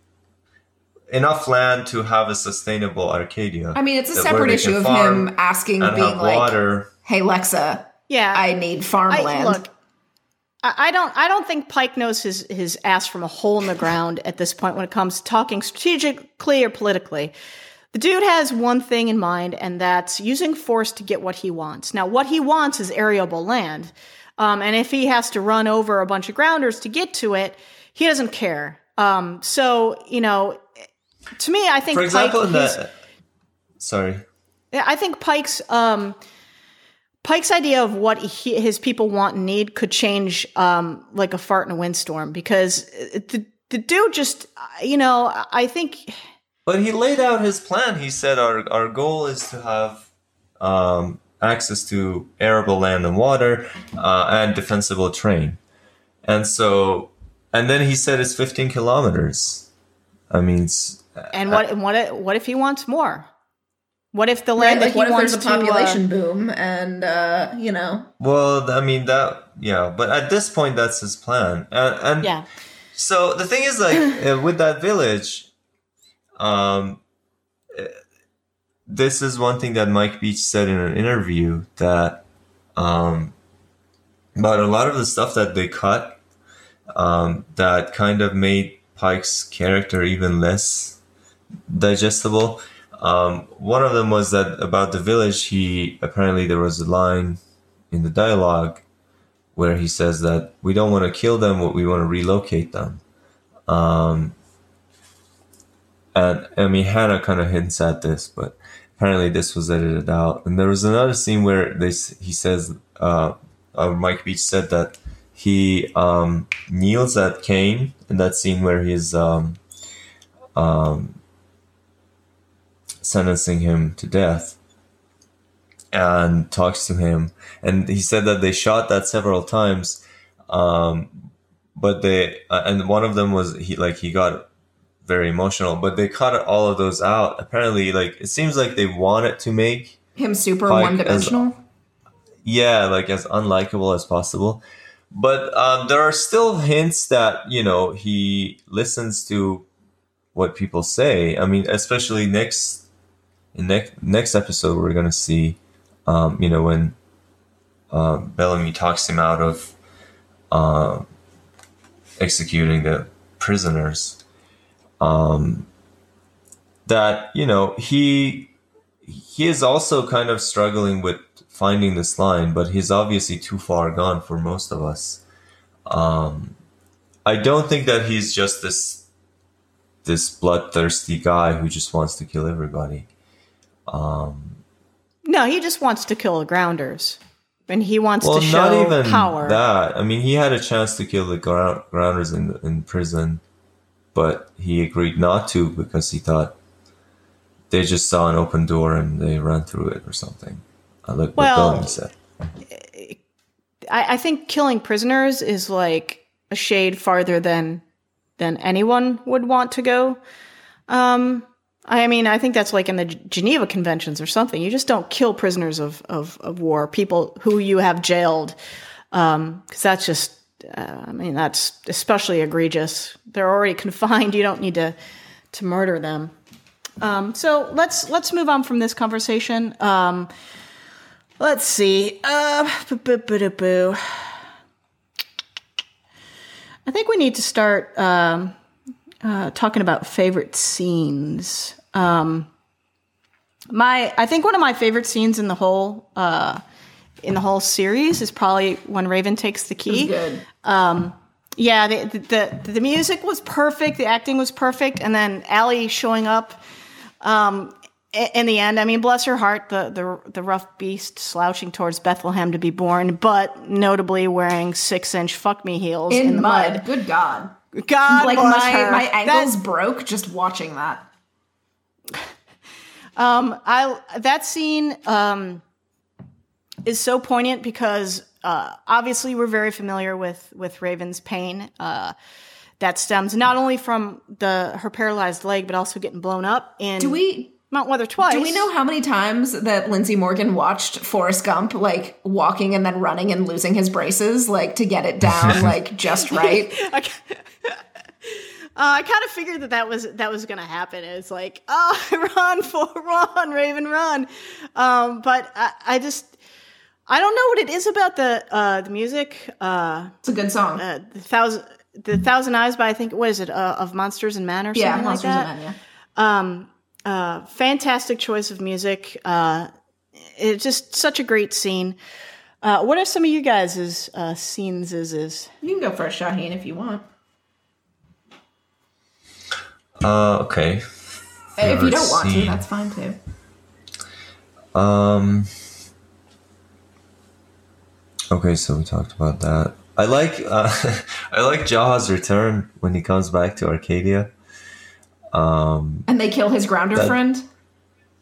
C: enough land to have a sustainable Arkadia.
B: I mean, it's a separate issue of him asking,
C: and
B: being like,
C: water.
B: "Hey, Lexa,
A: Yeah,
B: I need farmland."
A: I, look, I, I don't. I don't think Pike knows his his ass from a hole in the ground at this point when it comes to talking strategically or politically. The dude has one thing in mind, and that's using force to get what he wants. Now, what he wants is arable land, um, and if he has to run over a bunch of grounders to get to it, he doesn't care. Um, so, you know, to me, I think
C: For example,
A: Pike,
C: in the sorry.
A: yeah, I think Pike's um, Pike's idea of what he, his people want and need could change um, like a fart in a windstorm because uh, the the dude just uh, you know I think
C: But he laid out his plan. He said our our goal is to have um, access to arable land and water uh, and defensible terrain. And so, and then he said it's 15 kilometers. I mean,
A: and what and what if- what if he wants more? What if the
B: Right?
A: land
B: Like,
A: that
B: what
A: he
B: if there's
A: wants
B: a
A: to, uh,
B: population boom and uh, you know?
C: well, I mean that, yeah. But at this point, that's his plan. And, and
A: yeah
C: So the thing is, like <coughs> uh, with that village, um, uh, this is one thing that Mike Beach said in an interview that, um, about a lot of the stuff that they cut, um, that kind of made Pike's character even less digestible. Um, one of them was that about the village. He apparently there was a line in the dialogue where he says that we don't want to kill them, but we want to relocate them. Um, and I mean, Hannah kind of hints at this, but apparently this was edited out. And there was another scene where they he says, uh, uh, Mike Beach said that he um, kneels at Kane in that scene where he's um, um, sentencing him to death and talks to him. And he said that they shot that several times, um, but they uh, and one of them was he like he got very emotional, but they cut all of those out. Apparently, like it seems like they wanted to make
B: Him super
C: Like,
B: one dimensional.
C: yeah, like as unlikable as possible. But um, there are still hints that you know he listens to what people say. I mean, especially next in next next episode, we're gonna see, um, you know, when um, Bellamy talks him out of uh, executing the prisoners. Um, that you know he he is also kind of struggling with finding this line, but he's obviously too far gone for most of us. Um, I don't think that he's just this this bloodthirsty guy who just wants to kill everybody. Um,
A: No, he just wants to kill the grounders. And he wants
C: well,
A: to show
C: not even
A: power.
C: that. I mean, he had a chance to kill the ground, grounders in in prison, but he agreed not to because he thought they just saw an open door and they ran through it or something. I like what
A: Well,
C: Bellamy said.
A: I, I think killing prisoners is like a shade farther than than anyone would want to go. Um, I mean, I think that's like in the Geneva Conventions or something. You just don't kill prisoners of of, of war, people who you have jailed, because that's just. Uh, I mean, that's especially egregious. They're already <laughs> confined. You don't need to to murder them. Um, so let's let's move on from this conversation. Um, let's see. Uh. I think we need to start um, uh, talking about favorite scenes. Um, my, I think one of my favorite scenes in the whole uh, in the whole series is probably when Raven takes the key.
B: Good.
A: Yeah, the, the the music was perfect, the acting was perfect, and then Allie showing up um, in the end. I mean, bless her heart, the the the rough beast slouching towards Bethlehem to be born, but notably wearing six inch fuck me heels in,
B: In,
A: the
B: mud.
A: mud.
B: Good God.
A: God
B: like my
A: her.
B: my ankles
A: That-
B: broke just watching that. <laughs>
A: Um, I that scene um, is so poignant because uh, obviously we're very familiar with with Raven's pain. Uh, that stems not only from the her paralyzed leg, but also getting blown up in
B: Do we
A: Mount Weather twice.
B: do we know how many times that Lindsey Morgan watched Forrest Gump like walking and then running and losing his braces like to get it down <laughs> like just right? <laughs>
A: I, <laughs> uh, I kind of figured that that was that was going to happen. It's like, oh, run for run, Raven, run. Um, but I, I just I don't know what it is about the uh, the music. Uh,
B: It's a good song.
A: uh, the thousand the thousand eyes by I think what is it uh, of Monsters and Men or something
B: yeah,
A: like
B: Monsters
A: that.
B: and Men, yeah.
A: Um, uh, fantastic choice of music. Uh, it's just such a great scene. Uh, what are some of you guys' uh, scenes? Is is
B: You can go first, Shahin, if you want.
C: Uh, okay.
B: if you don't want to, that's fine too.
C: Um. Okay, so we talked about that. I like uh, <laughs> I like Jaha's return when he comes back to Arkadia. Um,
B: And they kill his grounder
C: That-
B: friend.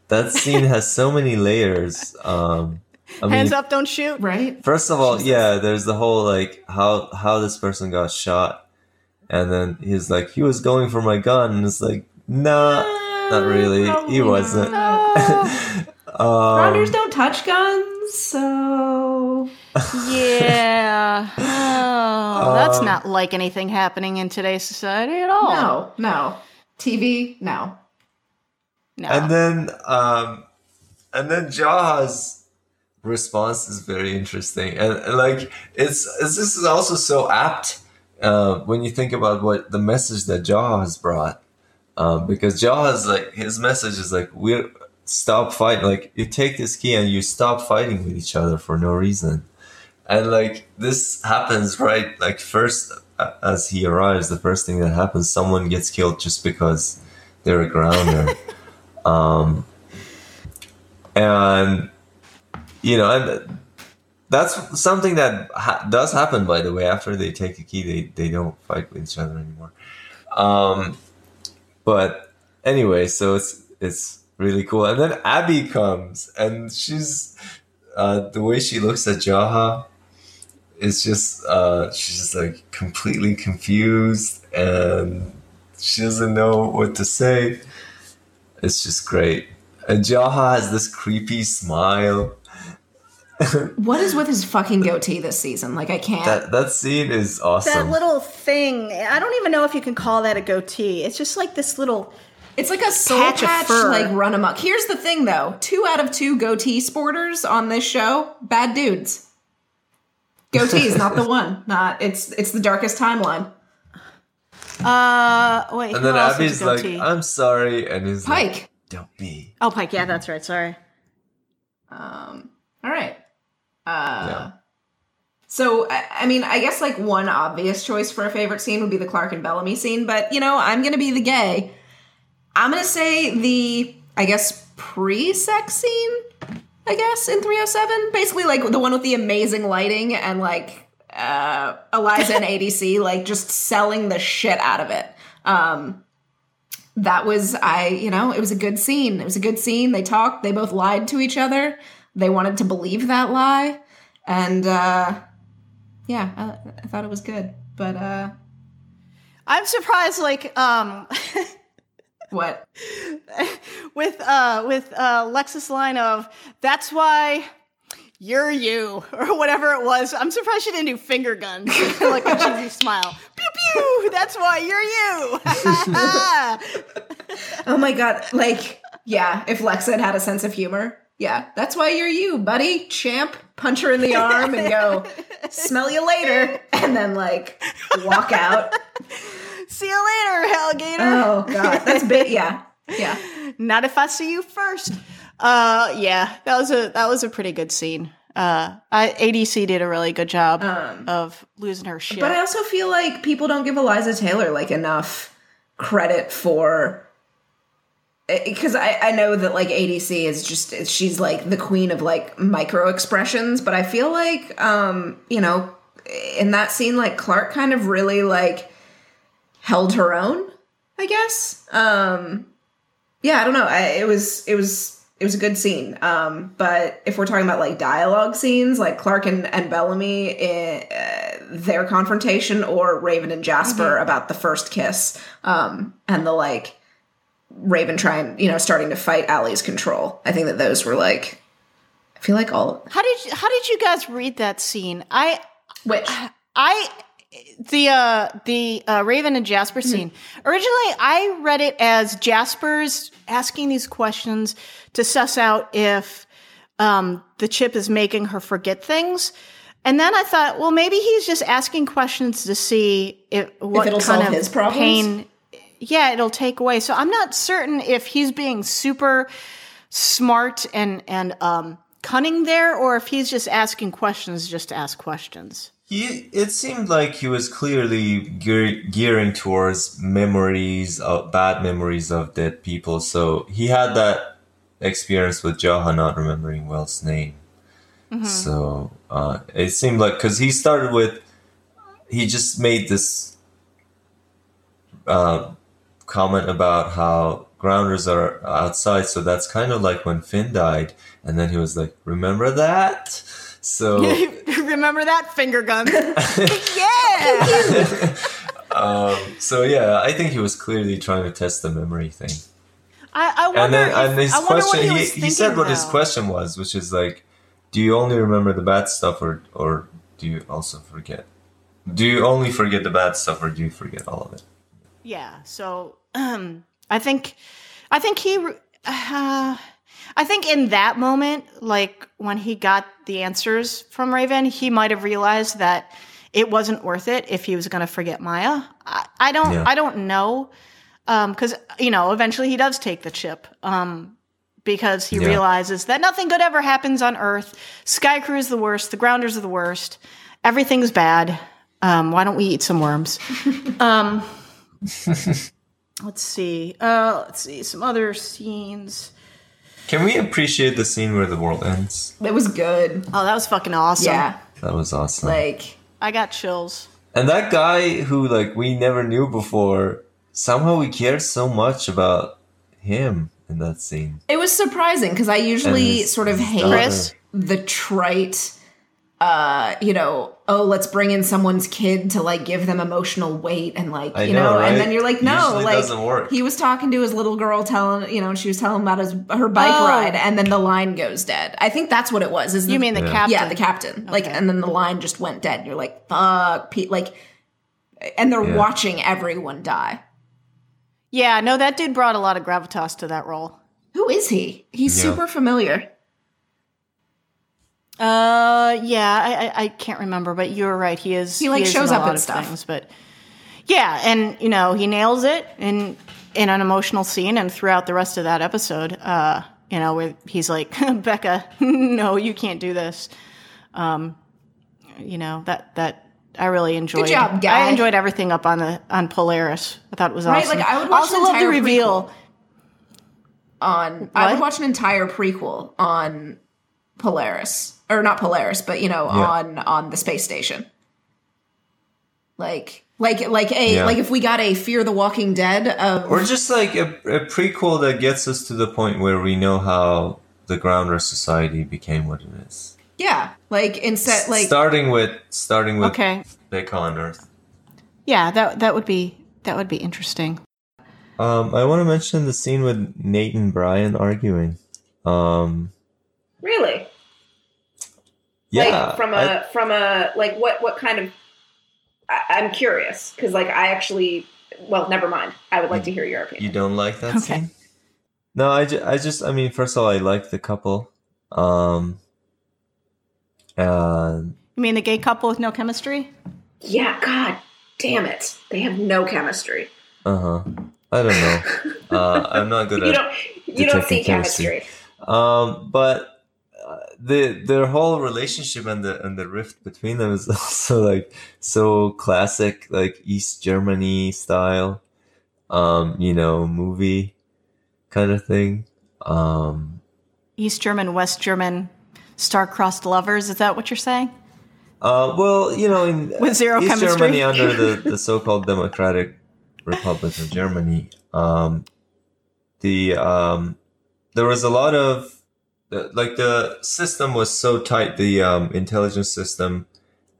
C: that scene has so many <laughs> layers. Um, I mean,
A: hands up, don't shoot.
B: Right?
C: First of all, yeah, there's the whole like how how this person got shot, and then he's like he was going for my gun, and it's like nah, not really.
B: Probably
C: He wasn't.
B: not. <laughs>
C: Um,
B: Grounders don't touch guns, so <laughs>
A: Yeah. Oh, that's
C: Um,
A: not like anything happening in today's society at all.
B: no, no. TV, no.
A: No.
C: and then um, and then Jaha's response is very interesting, and, and, like it's, it's this is also so apt uh, when you think about what the message that Jaha has brought. Um, because Jaha's like his message is like we're stop fighting. Like you take this key and you stop fighting with each other for no reason, and like this happens right. Like first, as he arrives, the first thing that happens, someone gets killed just because they're a grounder. <laughs> um, and you know, and that's something that ha- does happen, by the way. After they take the key, they they don't fight with each other anymore. Um, but anyway, so it's it's really cool. And then Abby comes, and she's uh, the way she looks at Jaha is just uh, she's just like completely confused, and she doesn't know what to say. It's just great. And Jaha has this creepy smile. <laughs>
B: What is with his fucking goatee this season? Like I can't.
C: That that scene is awesome.
A: That little thing, I don't even know if you can call that a goatee. It's just like this little.
B: It's like a soul
A: Patch
B: patch,
A: of fur.
B: like run amok. Here's the thing though: two out of two goatee sporters on this show, bad dudes. Goatee is not the <laughs> one. Not it's it's the darkest timeline.
A: Uh, wait.
C: and then
A: else has a
C: Abby's like, "I'm sorry," and he's like,
B: Pike.
C: "Don't be."
A: oh, Pike. Yeah, that's right. Sorry.
B: Um. All right. Uh.
C: Yeah.
B: So I, I mean, I guess like one obvious choice for a favorite scene would be the Clarke and Bellamy scene, but you know, I'm gonna be the gay. I'm gonna say the I guess pre-sex scene. I guess in 307, basically like the one with the amazing lighting and like uh, Eliza and <laughs> ADC like just selling the shit out of it. Um, that was I, you know, it was a good scene. It was a good scene. They talked. They both lied to each other. They wanted to believe that lie, and uh, yeah, I, I thought it was good. But uh,
A: I'm surprised. Like, um, <laughs>
B: what? <laughs>
A: with uh, with uh, Lexa's line of "That's why." You're you, <laughs> or whatever it was. I'm surprised she didn't do finger guns, <laughs> like a cheesy smile. Pew pew. That's why you're you.
B: Oh my god! Like, yeah, if Lexa had had a sense of humor, yeah, that's why you're you, buddy, champ. Punch her in the arm and go, smell you later, and then like walk out.
A: See you later, alligator.
B: Oh god, that's bit. <laughs> Yeah, yeah.
A: Not if I see you first. Uh, yeah, that was a that was a pretty good scene. Uh, I, ADC did a really good job of losing her shit.
B: But I also feel like people don't give Eliza Taylor like enough credit for because I, I know that like ADC is just she's like the queen of like micro expressions, but I feel like um you know in that scene like Clarke kind of really like held her own, I guess. Um yeah, I don't know. I, it was it was it was a good scene. Um but if we're talking about like dialogue scenes, like Clarke and, and Bellamy in, uh, their confrontation or Raven and Jasper about the first kiss um and the like Raven trying, you know, starting to fight Allie's control. I think that those were like I feel like all
A: how did you, how did you guys read that scene? I
B: which
A: I the uh the uh, Raven and Jasper scene. Originally, I read it as Jasper's asking these questions to suss out if um, the chip is making her forget things. And then I thought, well, maybe he's just asking questions to see if what
B: it'll
A: kind
B: solve
A: of
B: his problems?
A: pain. Yeah, it'll take away. So I'm not certain if he's being super smart and and um, cunning there, or if he's just asking questions just to ask questions.
C: He, it seemed like he was clearly gear, gearing towards memories of bad memories of dead people. So he had that experience with Jaha not remembering Wells' name. So uh, it seemed like because he started with, he just made this uh, comment about how grounders are outside. So that's kind of like when Finn died, and then he was like, "Remember that." <laughs> So. <laughs>
A: Remember that finger gun? <laughs> yeah.
C: Um, so yeah, I think he was clearly trying to test the memory thing.
A: I, I wonder.
C: And then
A: if,
C: and his
A: I
C: question,
A: he,
C: he, he, said what his question was, which is like, do you only remember the bad stuff, or or do you also forget? Do you only forget the bad stuff, or do you forget all of it?
A: Yeah. So um, <clears throat> I think, I think he, uh, I think in that moment, like when he got the answers from Raven, he might have realized that it wasn't worth it if he was going to forget Maya. I, I don't,
C: Yeah.
A: I don't know, because you know, eventually he does take the chip. Um, because he
C: Yeah.
A: realizes that nothing good ever happens on Earth. Sky Crew is the worst. The Grounders are the worst. Everything's bad. Um, why don't we eat some worms? <laughs> um, let's see. Uh, let's see some other scenes.
C: Can we appreciate the scene where the world ends?
B: It was good.
A: Oh, that was fucking awesome.
B: Yeah.
C: That was awesome.
B: Like
A: I got chills.
C: and that guy who like we never knew before, somehow we cared so much about him in that scene.
B: it was surprising because I usually
C: his-
B: sort of hate
C: daughter.
B: The trite uh you know oh let's bring in someone's kid to like give them emotional weight and like
C: I
B: you
C: know,
B: know,
C: right?
B: and then you're like no
C: Usually
B: like
C: doesn't work.
B: he was talking to his little girl telling you know she was telling him about his her bike
A: Oh.
B: ride and then the line goes dead i think that's what it was is
A: You
B: the-
A: mean the
C: Yeah.
A: captain?
B: yeah the captain like and then the line just went dead and you're like fuck Pete like and they're
C: Yeah.
B: watching everyone die
A: Yeah, no, that dude brought a lot of gravitas to that role.
B: who is he he's
C: Yeah.
B: super familiar
A: Uh, yeah, I, I, I can't remember, but you're right. He is.
B: He, like,
A: is
B: shows up
A: of
B: stuff.
A: Things, but yeah, and you know he nails it in in an emotional scene, and throughout the rest of that episode, uh, you know, where he's like, <laughs> Becca, <laughs> no, you can't do this. Um, you know that that I really enjoyed.
B: job, guy.
A: I enjoyed everything up on the on Polaris. I thought it was
B: Right,
A: awesome.
B: like, I would watch
A: also love the reveal.
B: on I would watch an entire prequel on Polaris or not Polaris, but you know,
C: Yeah.
B: on on the space station. Like like like a
C: Yeah.
B: like if we got a Fear the Walking Dead of
C: Or just like a, a prequel that gets us to the point where we know how the Grounder Society became what it is.
B: yeah, like instead like
C: starting with starting with
A: Okay,
C: Becca on Earth.
A: yeah, that that would be that would be interesting.
C: Um, I want to mention the scene with Nate and Bryan arguing. Um,
B: really
C: yeah,
B: like from a
C: I-
B: from a like what what kind of I, I'm curious because like I actually well never mind I would like to hear your opinion.
C: you don't like that
A: Okay.
C: scene? No, I, ju- I just, I mean, first of all, I like the couple. Um, and
A: You mean the gay couple with no chemistry?
B: Yeah, God damn it. They have no chemistry.
C: uh huh. I don't know. <laughs> uh, I'm not good
B: You
C: at
B: don't you don't
C: detecting
B: see chemistry.
C: Um, but uh, the their whole relationship and the and the rift between them is <laughs> also like so classic, like East Germany style, um, you know, movie kind of thing. Um,
A: East German, West German, star-crossed lovers. Is that what you're saying?
C: uh, well, you know, in
A: With zero
C: East
A: chemistry?
C: Germany under the <laughs> the so-called Democratic Republic of Germany, um, the um, there was a lot of the, like the system was so tight. The um, intelligence system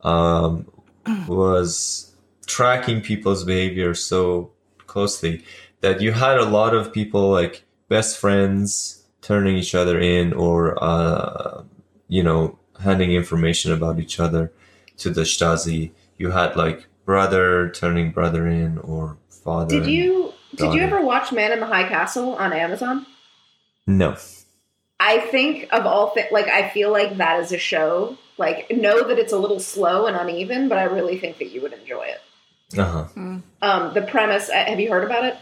C: um, was tracking people's behavior so closely that you had a lot of people like best friends turning each other in or uh, you know handing information about each other to the Stasi. You had like brother turning brother in or father.
B: Did you did you ever watch Man in the High Castle on Amazon?
C: No.
B: I think of all things, like I feel like that is a show. Like know that it's a little slow and uneven, but I really think that you would enjoy it.
C: Uh huh.
B: Um, the premise. uh, Have you heard about it?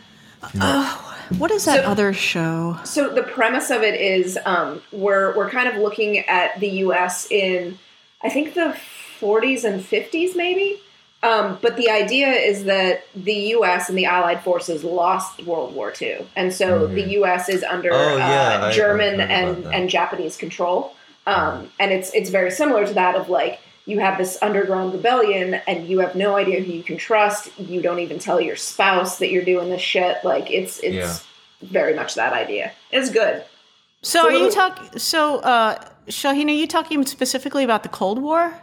A: Oh, what is that
B: So-
A: other show?
B: So the premise of it is um, we're we're kind of looking at the U.S. in I think the 40s and 50s maybe. Um, but the idea is that the U.S. and the Allied forces lost World War II, and so
C: Mhm.
B: the U.S. is under
C: Oh, yeah,
B: uh,
C: I-
B: German
C: I've
B: and and Japanese control. Um, and it's it's very similar to that of like you have this underground rebellion and you have no idea who you can trust. You don't even tell your spouse that you're doing this shit. Like it's it's
C: Yeah.
B: very much that idea. It's good.
A: So
B: So
A: are you
B: what-
A: talking? So, uh, Shahin, are you talking specifically about the Cold War?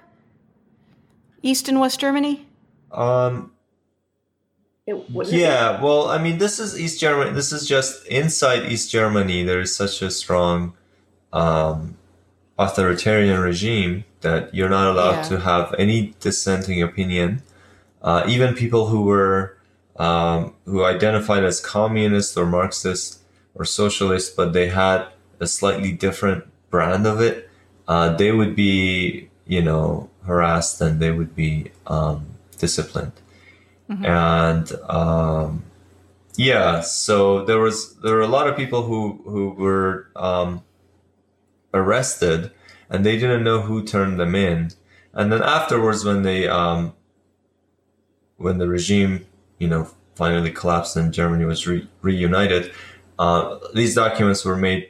A: East and West Germany?
C: Um.
B: It wouldn't it?
C: Yeah. Well, I mean, this is East Germany. This is just inside East Germany. There is such a strong um, authoritarian regime that you're not allowed
A: Yeah.
C: to have any dissenting opinion. Uh, even people who were um, who identified as communist or Marxist or socialist, but they had a slightly different brand of it, uh, they would be, you know, harassed and they would be um, disciplined. And um, yeah, so there was there were a lot of people who who were um, arrested, and they didn't know who turned them in. And then afterwards, when they um, when the regime, you know, finally collapsed and Germany was re- reunited, uh, these documents were made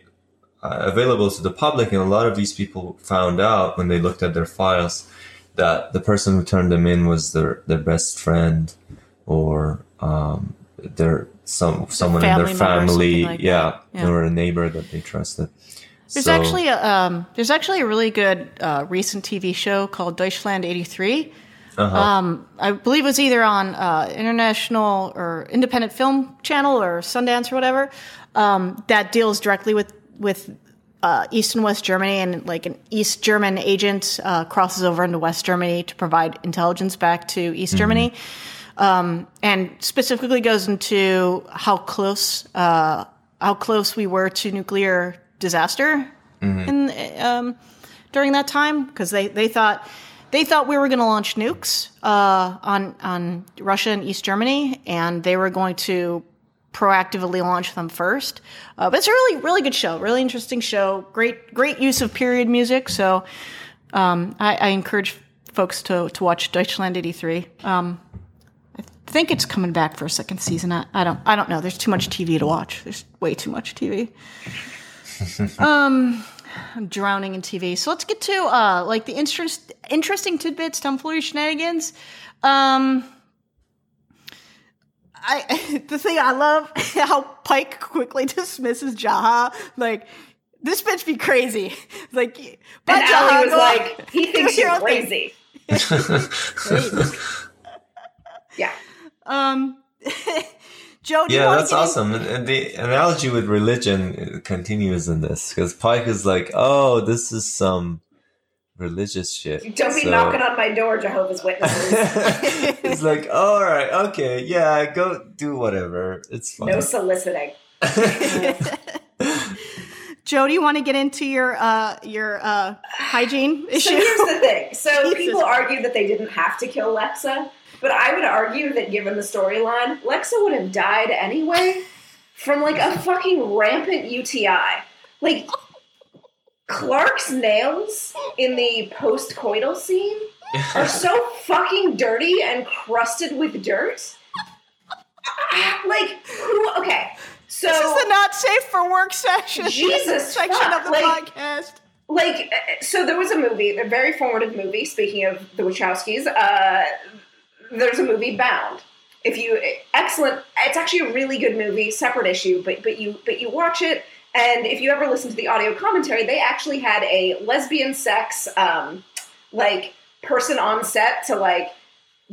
C: uh, available to the public, and a lot of these people found out when they looked at their files that the person who turned them in was their their best friend or um, their some someone in their family,
A: like
C: yeah.
A: Yeah.
C: or a neighbor that they trusted.
A: There's
C: So-
A: actually a um, there's actually a really good uh, recent TV show called Deutschland '83.
C: Uh-huh.
A: Um, I believe it was either on uh, international or independent film channel or Sundance or whatever um, that deals directly with with uh, East and West Germany and like an East German agent uh, crosses over into West Germany to provide intelligence back to East Germany, um, and specifically goes into how close uh, how close we were to nuclear disaster in um, during that time because they, they thought they thought we were going to launch nukes uh, on on Russia and East Germany, and they were going to proactively launch them first. Uh, but it's a really really good show, really interesting show. Great great use of period music. So um, I, I encourage folks to to watch Deutschland '83. Um, I think it's coming back for a second season. I, I don't I don't know. There's too much TV to watch. There's way too much TV. <laughs> um, I'm drowning in TV. So let's get to uh like the interest interesting tidbits, tomfoolery shenanigans. Um I <laughs> the thing I love <laughs> how Pike quickly <laughs> dismisses Jaha like this bitch be crazy. Like but
B: And Allie was
A: go-
B: like, he thinks
A: do your
B: you're
A: own
B: crazy. Yeah.
A: Um Jo, do
C: Yeah,
A: wanna
C: that's
A: get in-
C: awesome. And, and the analogy with religion continues in this because Pike is like, "Oh, this is some religious shit."
B: Don't be
C: So-
B: knocking on my door, Jehovah's Witnesses. <laughs>
C: it's like, all right, okay, yeah, go do whatever. It's fine.
B: no soliciting. <laughs>
A: Jo, do you want to get into your uh your uh hygiene issue?
B: So here's the thing. <laughs> So
A: Jesus
B: people argue that they didn't have to kill Lexa, but I would argue that given the storyline, Lexa would have died anyway from like a fucking rampant UTI. Like Clarke's nails in the post-coital scene are <laughs> so fucking dirty and crusted with dirt. Like who? Okay, so
A: This is the not safe for work <laughs> section.
B: Jesus
A: section
B: fuck,
A: of the
B: like-
A: podcast.
B: like uh, so there was a movie a very formative movie speaking of the wachowskis uh, there's a movie bound if you excellent it's actually a really good movie separate issue but but you but you watch it and if you ever listen to the audio commentary they actually had a lesbian sex um, like person on set to like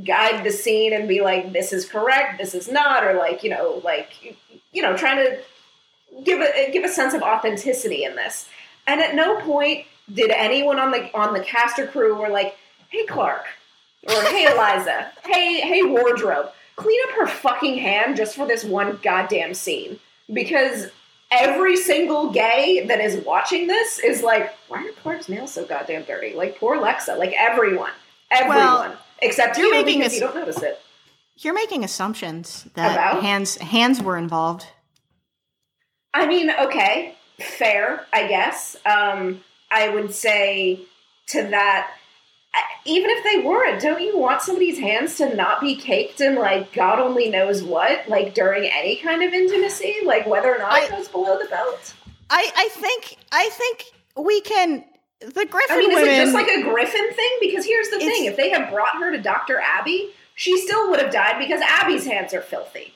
B: guide the scene and be like this is correct this is not or like you know like you know trying to give a give a sense of authenticity in this and at no point did anyone on the on the cast or crew were like, "Hey Clarke," or "Hey <laughs> Eliza," "Hey hey wardrobe, clean up her fucking hand just for this one goddamn scene." Because every single gay that is watching this is like, "Why are Clarke's nails so goddamn dirty?" Like poor Lexa, like everyone, everyone,
A: Well,
B: except
A: you're
B: you
A: making
B: because
A: a-
B: you don't notice it.
A: You're making assumptions that
B: About?
A: hands hands were involved.
B: I mean, okay, fair, I guess. Um, I would say to that, even if they weren't, don't you want somebody's hands to not be caked in like God only knows what, like during any kind of intimacy, like whether or not it
A: I-
B: goes below the belt?
A: I I think I think we can. The Griffin
B: I mean, is it just like a Griffin thing? Because here's the thing: if they had brought her to Doctor Abby, she still would have died because Abby's hands are filthy.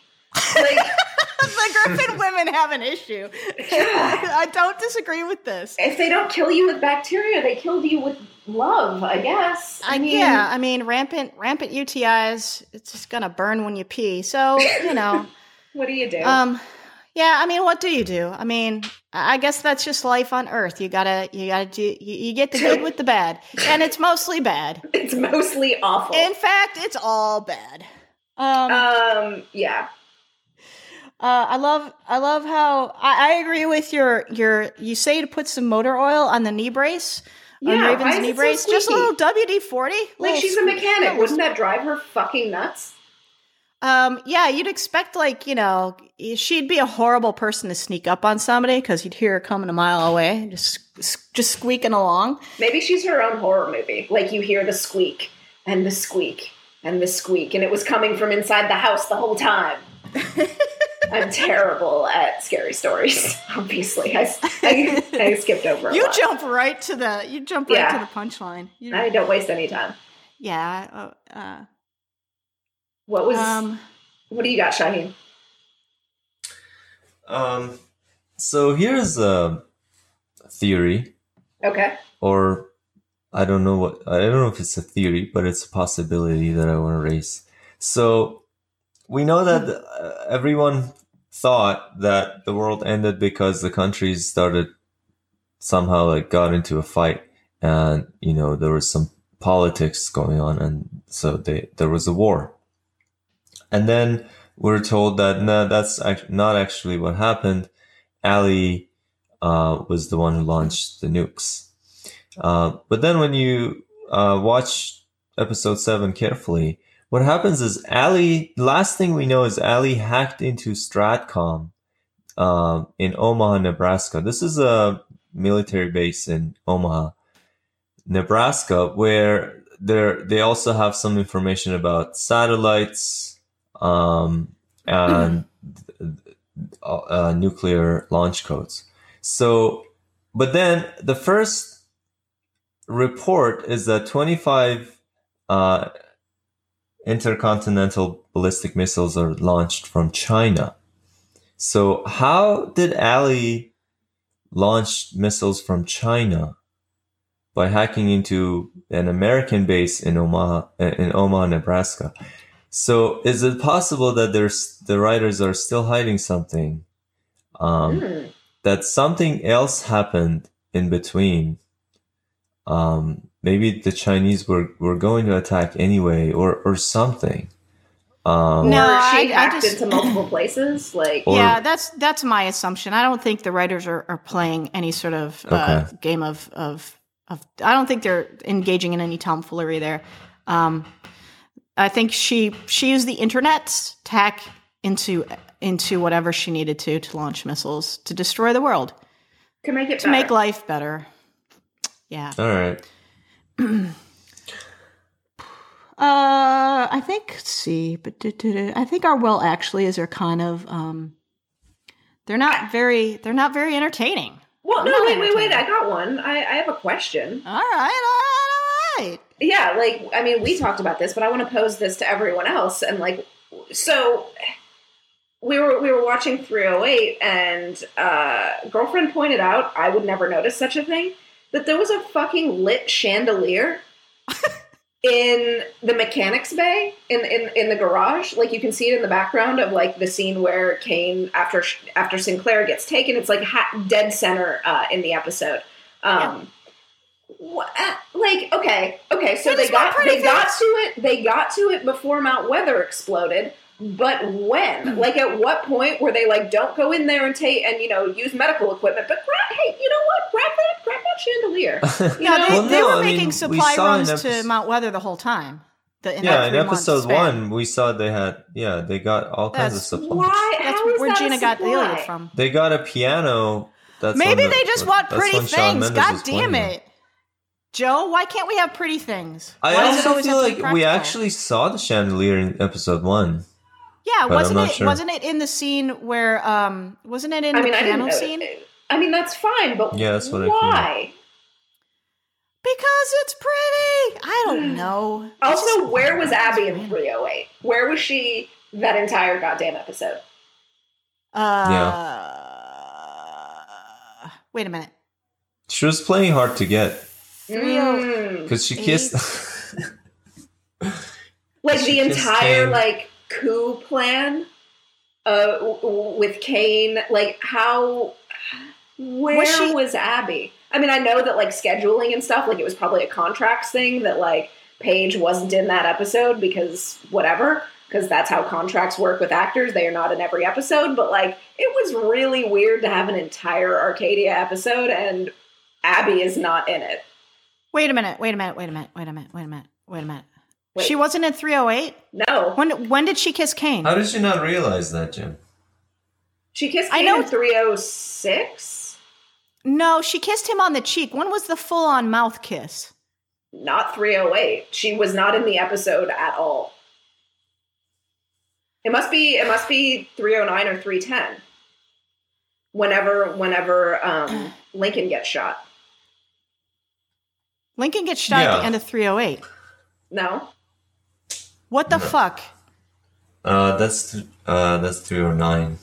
B: Like, <laughs> <laughs>
A: the Griffin women have an issue. <laughs> I don't disagree with this.
B: if they don't kill you with bacteria, they killed you with love. I guess.
A: I, yeah, I mean, rampant rampant UTIs. It's just gonna burn when you pee. So you know, <laughs>
B: What do you do?
A: um, yeah. I mean, what do you do? I mean, I I guess that's just life on Earth. You gotta you gotta do. You, you get the good with the bad, and it's mostly bad.
B: it's mostly awful.
A: In fact, it's all bad. Um,
B: Um, yeah.
A: Uh, I love I love how I, I agree with your your you say to put some motor oil on the knee brace on
B: Yeah,
A: Raven's knee
B: it so
A: brace. Just a little WD forty.
B: Like she's a mechanic. Wouldn't that drive her fucking nuts?
A: Um, yeah, you'd expect like you know she'd be a horrible person to sneak up on somebody because you'd hear her coming a mile away, just just squeaking along.
B: Maybe she's her own horror movie. Like you hear the squeak and the squeak and the squeak, and it was coming from inside the house the whole time. <laughs> I'm terrible at scary stories. <laughs> Obviously, I, I, I skipped over. A
A: You
B: lot.
A: jump right to the you jump right
B: Yeah.
A: to the punchline. You,
B: I don't waste any time.
A: yeah. Uh, uh,
B: What was?
A: um.
B: what do you got, Shahin?
C: Um, so here's a theory,
B: Okay.
C: or I don't know what I don't know if it's a theory, but it's a possibility that I want to raise. So we know that uh, everyone thought that the world ended because the countries started somehow like got into a fight, and you know there was some politics going on, and so they there was a war. And then we're told that no, that's act- not actually what happened. Ali uh, was the one who launched the nukes. Uh, but then when you uh, watch episode seven carefully, what happens is Ali. Last thing we know is Ali hacked into Stratcom um, in Omaha, Nebraska. This is a military base in Omaha, Nebraska, where there they also have some information about satellites um, <clears throat> and uh, uh, nuclear launch codes. So, but then the first report is that 25 uh, intercontinental ballistic missiles are launched from China. So, how did Ali launch missiles from China by hacking into an American base in Omaha, in Omaha, Nebraska? So, is it possible that there's the writers are still hiding something? Um,
B: Hmm.
C: that something else happened in between. Um, maybe the Chinese were, were going to attack anyway, or or something. Um,
A: No,
B: she
A: I- I just-
B: into multiple places. Like,
C: Or-
A: yeah, that's that's my assumption. I don't think the writers are, are playing any sort of uh, game of, of of. I don't think they're engaging in any tomfoolery there. Um, I think she she used the internet to hack into into whatever she needed to to launch missiles to destroy the world
B: to make it
A: to make life better. Yeah.
C: all right.
A: Uh, I think. See, but I think our well actually is are kind of um, they're not very they're not very entertaining.
B: Well, no, wait, wait, wait. I got one. I, I have a question.
A: All right, all right, all right.
B: Yeah, like I mean, we talked about this, but I want to pose this to everyone else. And like, so we were we were watching 308, and uh, girlfriend pointed out I would never notice such a thing that there was a fucking lit chandelier <laughs> in the mechanics bay in in in the garage. Like you can see it in the background of like the scene where Kane after after Sinclair gets taken. It's like ha- dead center uh, in the episode. Um, what, uh, like okay, okay, so
A: They
B: they got they got to it. They got to it before Mount Weather exploded. But when, <clears throat> like, at what point were they like, don't go in there and take and you know use medical equipment, but grab, hey, you know what, grab that, grab that chandelier. <laughs> You
A: No,
B: know,
A: they,
C: Well,
A: they
C: no,
A: were
C: I
A: making
C: we
A: supply
C: saw in
A: runs to Mount Weather the whole time. The, in
C: yeah, in episode one, we saw they had yeah they got all kinds of supplies.
B: why?
A: That's
B: How is
A: where
B: that
A: Gina
B: a
A: got the
B: supply?
A: Iliad from.
C: They got a piano. That's
A: Maybe
C: the-
A: they just want pretty things. God damn it. Jo, why can't we have pretty things?
C: I
A: Why does it
C: also feel
A: have to
C: like we actually saw the chandelier in episode one.
A: Yeah,
C: but I'm
A: wasn't it
C: sure.
A: wasn't it in the scene where um wasn't it in
B: I
A: the
B: mean, I
A: piano
B: know.
A: scene?
B: I mean, that's fine, but
C: Yeah, that's what I feel.
B: why?
A: Because it's pretty. I don't <sighs> know.
B: Also,
A: just-
B: where was Abby in 308? Where was she that entire goddamn episode?
A: Uh, Wait a minute.
C: She was playing hard to get
A: Three oh-
B: Mm.
C: because she kissed. <laughs> <laughs>
B: like
C: She
B: the entire
C: came-
B: like coup plan uh with Kane like how where
A: Was
B: was, Abby I mean I know that like scheduling and stuff like it was probably a contracts thing that like Paige wasn't in that episode because whatever because that's how contracts work with actors they are not in every episode but like it was really weird to have an entire Arkadia episode and Abby is not in it
A: Wait a minute. Wait a minute. Wait a minute. Wait a minute. Wait a minute. Wait a minute.
B: Wait.
A: She wasn't in 308.
B: no
A: When when did she kiss Kane?
C: How did she not realize that, Jim?
B: she kissed
A: I know-
B: in 306
A: No, she kissed him on the cheek. When was the full on mouth kiss?
B: not 308. She was not in the episode at all. It must be it must be 309 or 310. Whenever whenever um, <clears throat> Lincoln gets shot.
A: Lincoln gets shot at the end of 308.
B: No?
A: What the
C: No.
A: fuck?
C: Uh, that's th- uh, that's three or nine.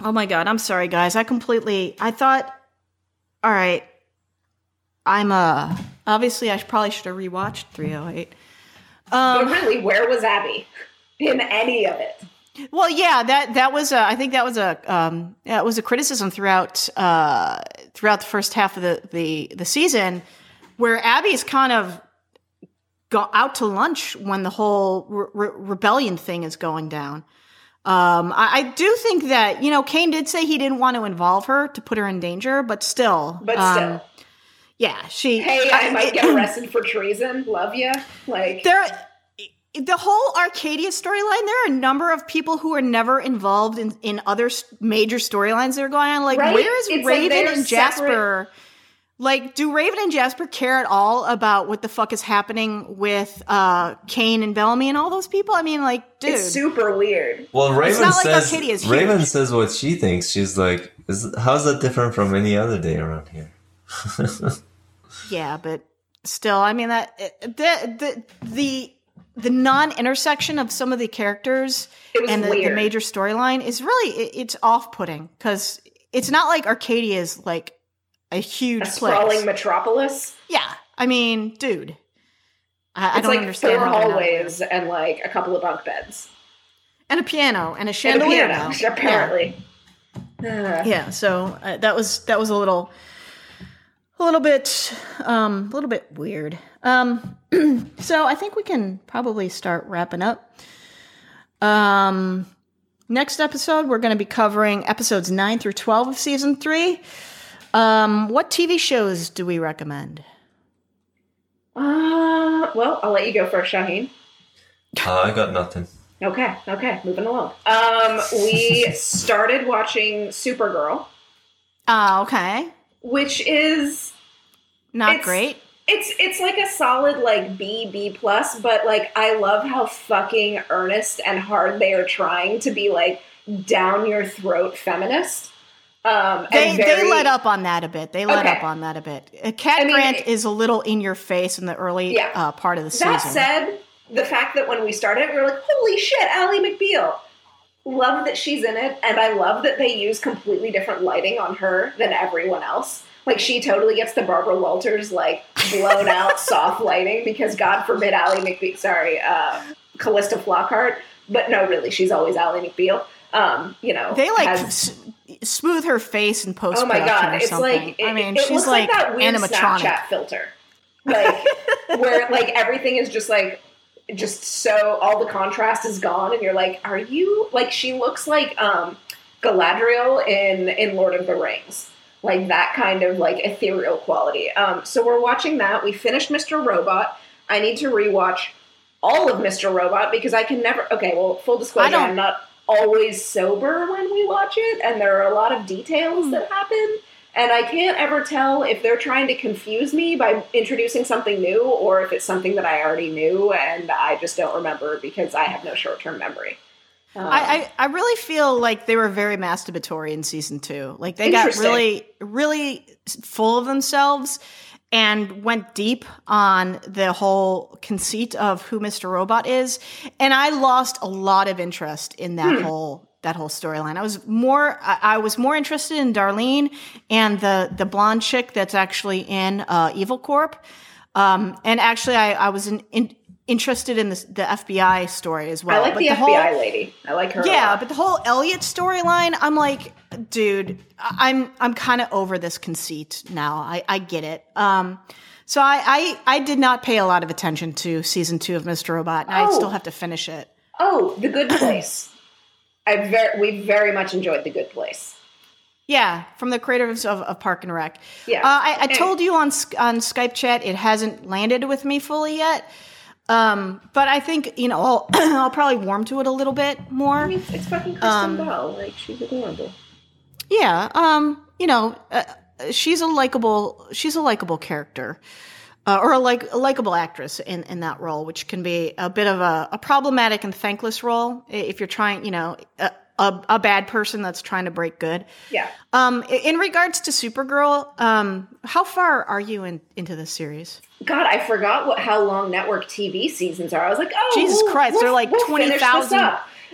A: Oh my god, I'm sorry guys. I completely I thought all right. I'm uh obviously I probably should have rewatched 308.
B: But
A: Um
B: really, where was Abby in any of it?
A: well yeah, that that was a I think that was a um yeah, it was a criticism throughout uh throughout the first half of the the the season where Abby's kind of go out to lunch when the whole re- re- rebellion thing is going down. Um, I, I do think that you know Kane did say he didn't want to involve her to put her in danger, but still,
B: But
A: um,
B: still,
A: yeah, she.
B: hey, I might get <clears throat> arrested for treason. Love you. Like,
A: There, the whole Arkadia storyline. There are a number of people who are never involved in in other major storylines that are going on. Like,
B: Right?
A: where is
B: It's
A: Raven
B: they're
A: and Jasper? Like, do Raven and Jasper care at all about what the fuck is happening with uh Kane and Bellamy and all those people? I mean, like, dude,
B: it's super weird.
C: Well, Raven
A: not like
C: says
A: Arkadia is
C: Raven
A: huge.
C: says what she thinks. She's like, is, "How's that different from any other day around here?" <laughs>
A: Yeah, but still, I mean that the the the the non-intersection of some of the characters and the, the major storyline is really it, it's off-putting because it's not like Arkadia is like a huge
B: A sprawling metropolis.
A: yeah, I mean, dude, I, I
B: It's
A: don't
B: like
A: understand
B: four hallways and like a couple of bunk beds.
A: and a piano and a
B: And a piano, <laughs> apparently.
A: Yeah. yeah. So uh, that was that was a little, a little bit, um, a little bit weird. Um, <clears throat> so I think we can probably start wrapping up. Um, next episode we're going to be covering episodes nine through twelve of season three. Um, what TV shows do we recommend?
B: Uh, well, I'll let you go first, Shahin.
C: Uh, I got nothing.
B: Okay, okay, moving along. Um, we <laughs> started watching Supergirl,
A: Ah, okay,
B: which is
A: not
B: It's-
A: great.
B: it's it's like a solid like B B plus, but like I love how fucking earnest and hard they are trying to be like down your throat feminist. Um,
A: They
B: very,
A: they let up on that a bit. They let
B: Okay.
A: up on that a bit. Cat
B: I mean,
A: Grant
B: it-
A: is a little in your face in the early
B: Yeah.
A: uh, part of the season.
B: That said, the fact that when we started, we were like, "Holy shit, Ally McBeal!" Love that she's in it, and I love that they use completely different lighting on her than everyone else. Like she totally gets the Barbara Walters like blown <laughs> out soft lighting because God forbid Ally McBeal. Sorry, uh, Calista Flockhart, but no, really, she's always Ally McBeal. Um, you know,
A: They like
B: has-
A: s- smooth her face in post
B: oh my god, it's like it,
A: I mean,
B: it
A: she's
B: looks like,
A: like,
B: that weird
A: animatronic.
B: Snapchat filter, like <laughs> where like everything is just like just so all the contrast is gone, and you're like, are you like she looks like um Galadriel in in Lord of the Rings, like that kind of like ethereal quality. Um, so we're watching that. We finished Mr. Robot. I need to rewatch all of Mr. Robot because I can never. Okay, well, full disclosure, I'm not always sober when we watch it, and there are a lot of details
A: Hmm.
B: that happen. And I can't ever tell if they're trying to confuse me by introducing something new or if it's something that I already knew and I just don't remember because I have no short term memory. Um,
A: I, I, I really feel like they were very masturbatory in season two. Like they got really, really full of themselves and went deep on the whole conceit of who Mr. Robot is. And I lost a lot of interest in that
B: Hmm.
A: whole that whole storyline. I was more I, was more interested in Darlene and the the blonde chick that's actually in uh, Evil Corp. Um, and actually, I, I was in, in, interested in this, the FBI story as well.
B: I like
A: But
B: the,
A: whole-
B: FBI lady. I like her.
A: yeah, but the whole Elliot storyline, I'm like, dude, I- I'm I'm kind of over this conceit now. I, I get it. Um, so I, I I did not pay a lot of attention to season two of Mr. Robot, and I
B: Oh.
A: still have to finish it.
B: Oh, The Good <clears throat> Place. I very we very much enjoyed The Good Place.
A: Yeah, from the creators of, of Park and Rec.
B: Yeah.
A: Uh, I, I told you on on Skype chat it hasn't landed with me fully yet. Um, but I think you know I'll <clears throat> I'll probably warm to it a little bit more.
B: I mean, it's fucking Kristen
A: Um,
B: Bell. Like she's adorable.
A: Yeah, um, you know, uh, she's a likable she's a likable character. uh, or a like a likable actress in in that role, which can be a bit of a, a problematic and thankless role if you're trying, you know, a, a, a bad person that's trying to break good.
B: Yeah.
A: Um, in regards to Supergirl, um, how far are you in, into this series?
B: God, I forgot what how long network TV seasons are. I was like, oh,
A: Jesus
B: we'll-
A: Christ,
B: we'll-
A: they're like
B: we'll
A: 20,000.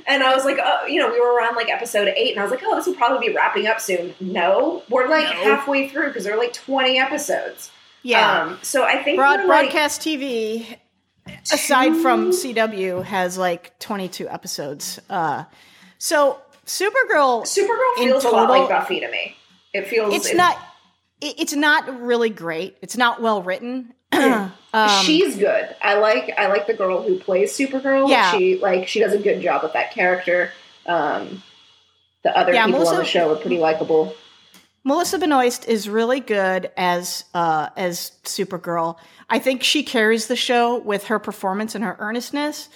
B: And I was like, oh, you know, we were around like episode eight, and I was like, oh, this will probably be wrapping up soon. No, we're like
A: No.
B: halfway through because there are like twenty episodes.
A: Yeah,
B: Um, so I think
A: Broad,
B: like,
A: broadcast TV, aside from CW, has like 22 episodes. Uh, so Supergirl,
B: Supergirl feels a lot like Buffy to me. It feels
A: it's
B: it-
A: not. it- It's not really great. It's not well written. <clears throat> um,
B: she's good. I like I like the girl who plays Supergirl.
A: Yeah.
B: She like she does a good job with that character. Um, the other
A: Yeah,
B: people on the show are pretty likable.
A: Melissa Benoist is really good as uh, as Supergirl. I think she carries the show with her performance and her earnestness.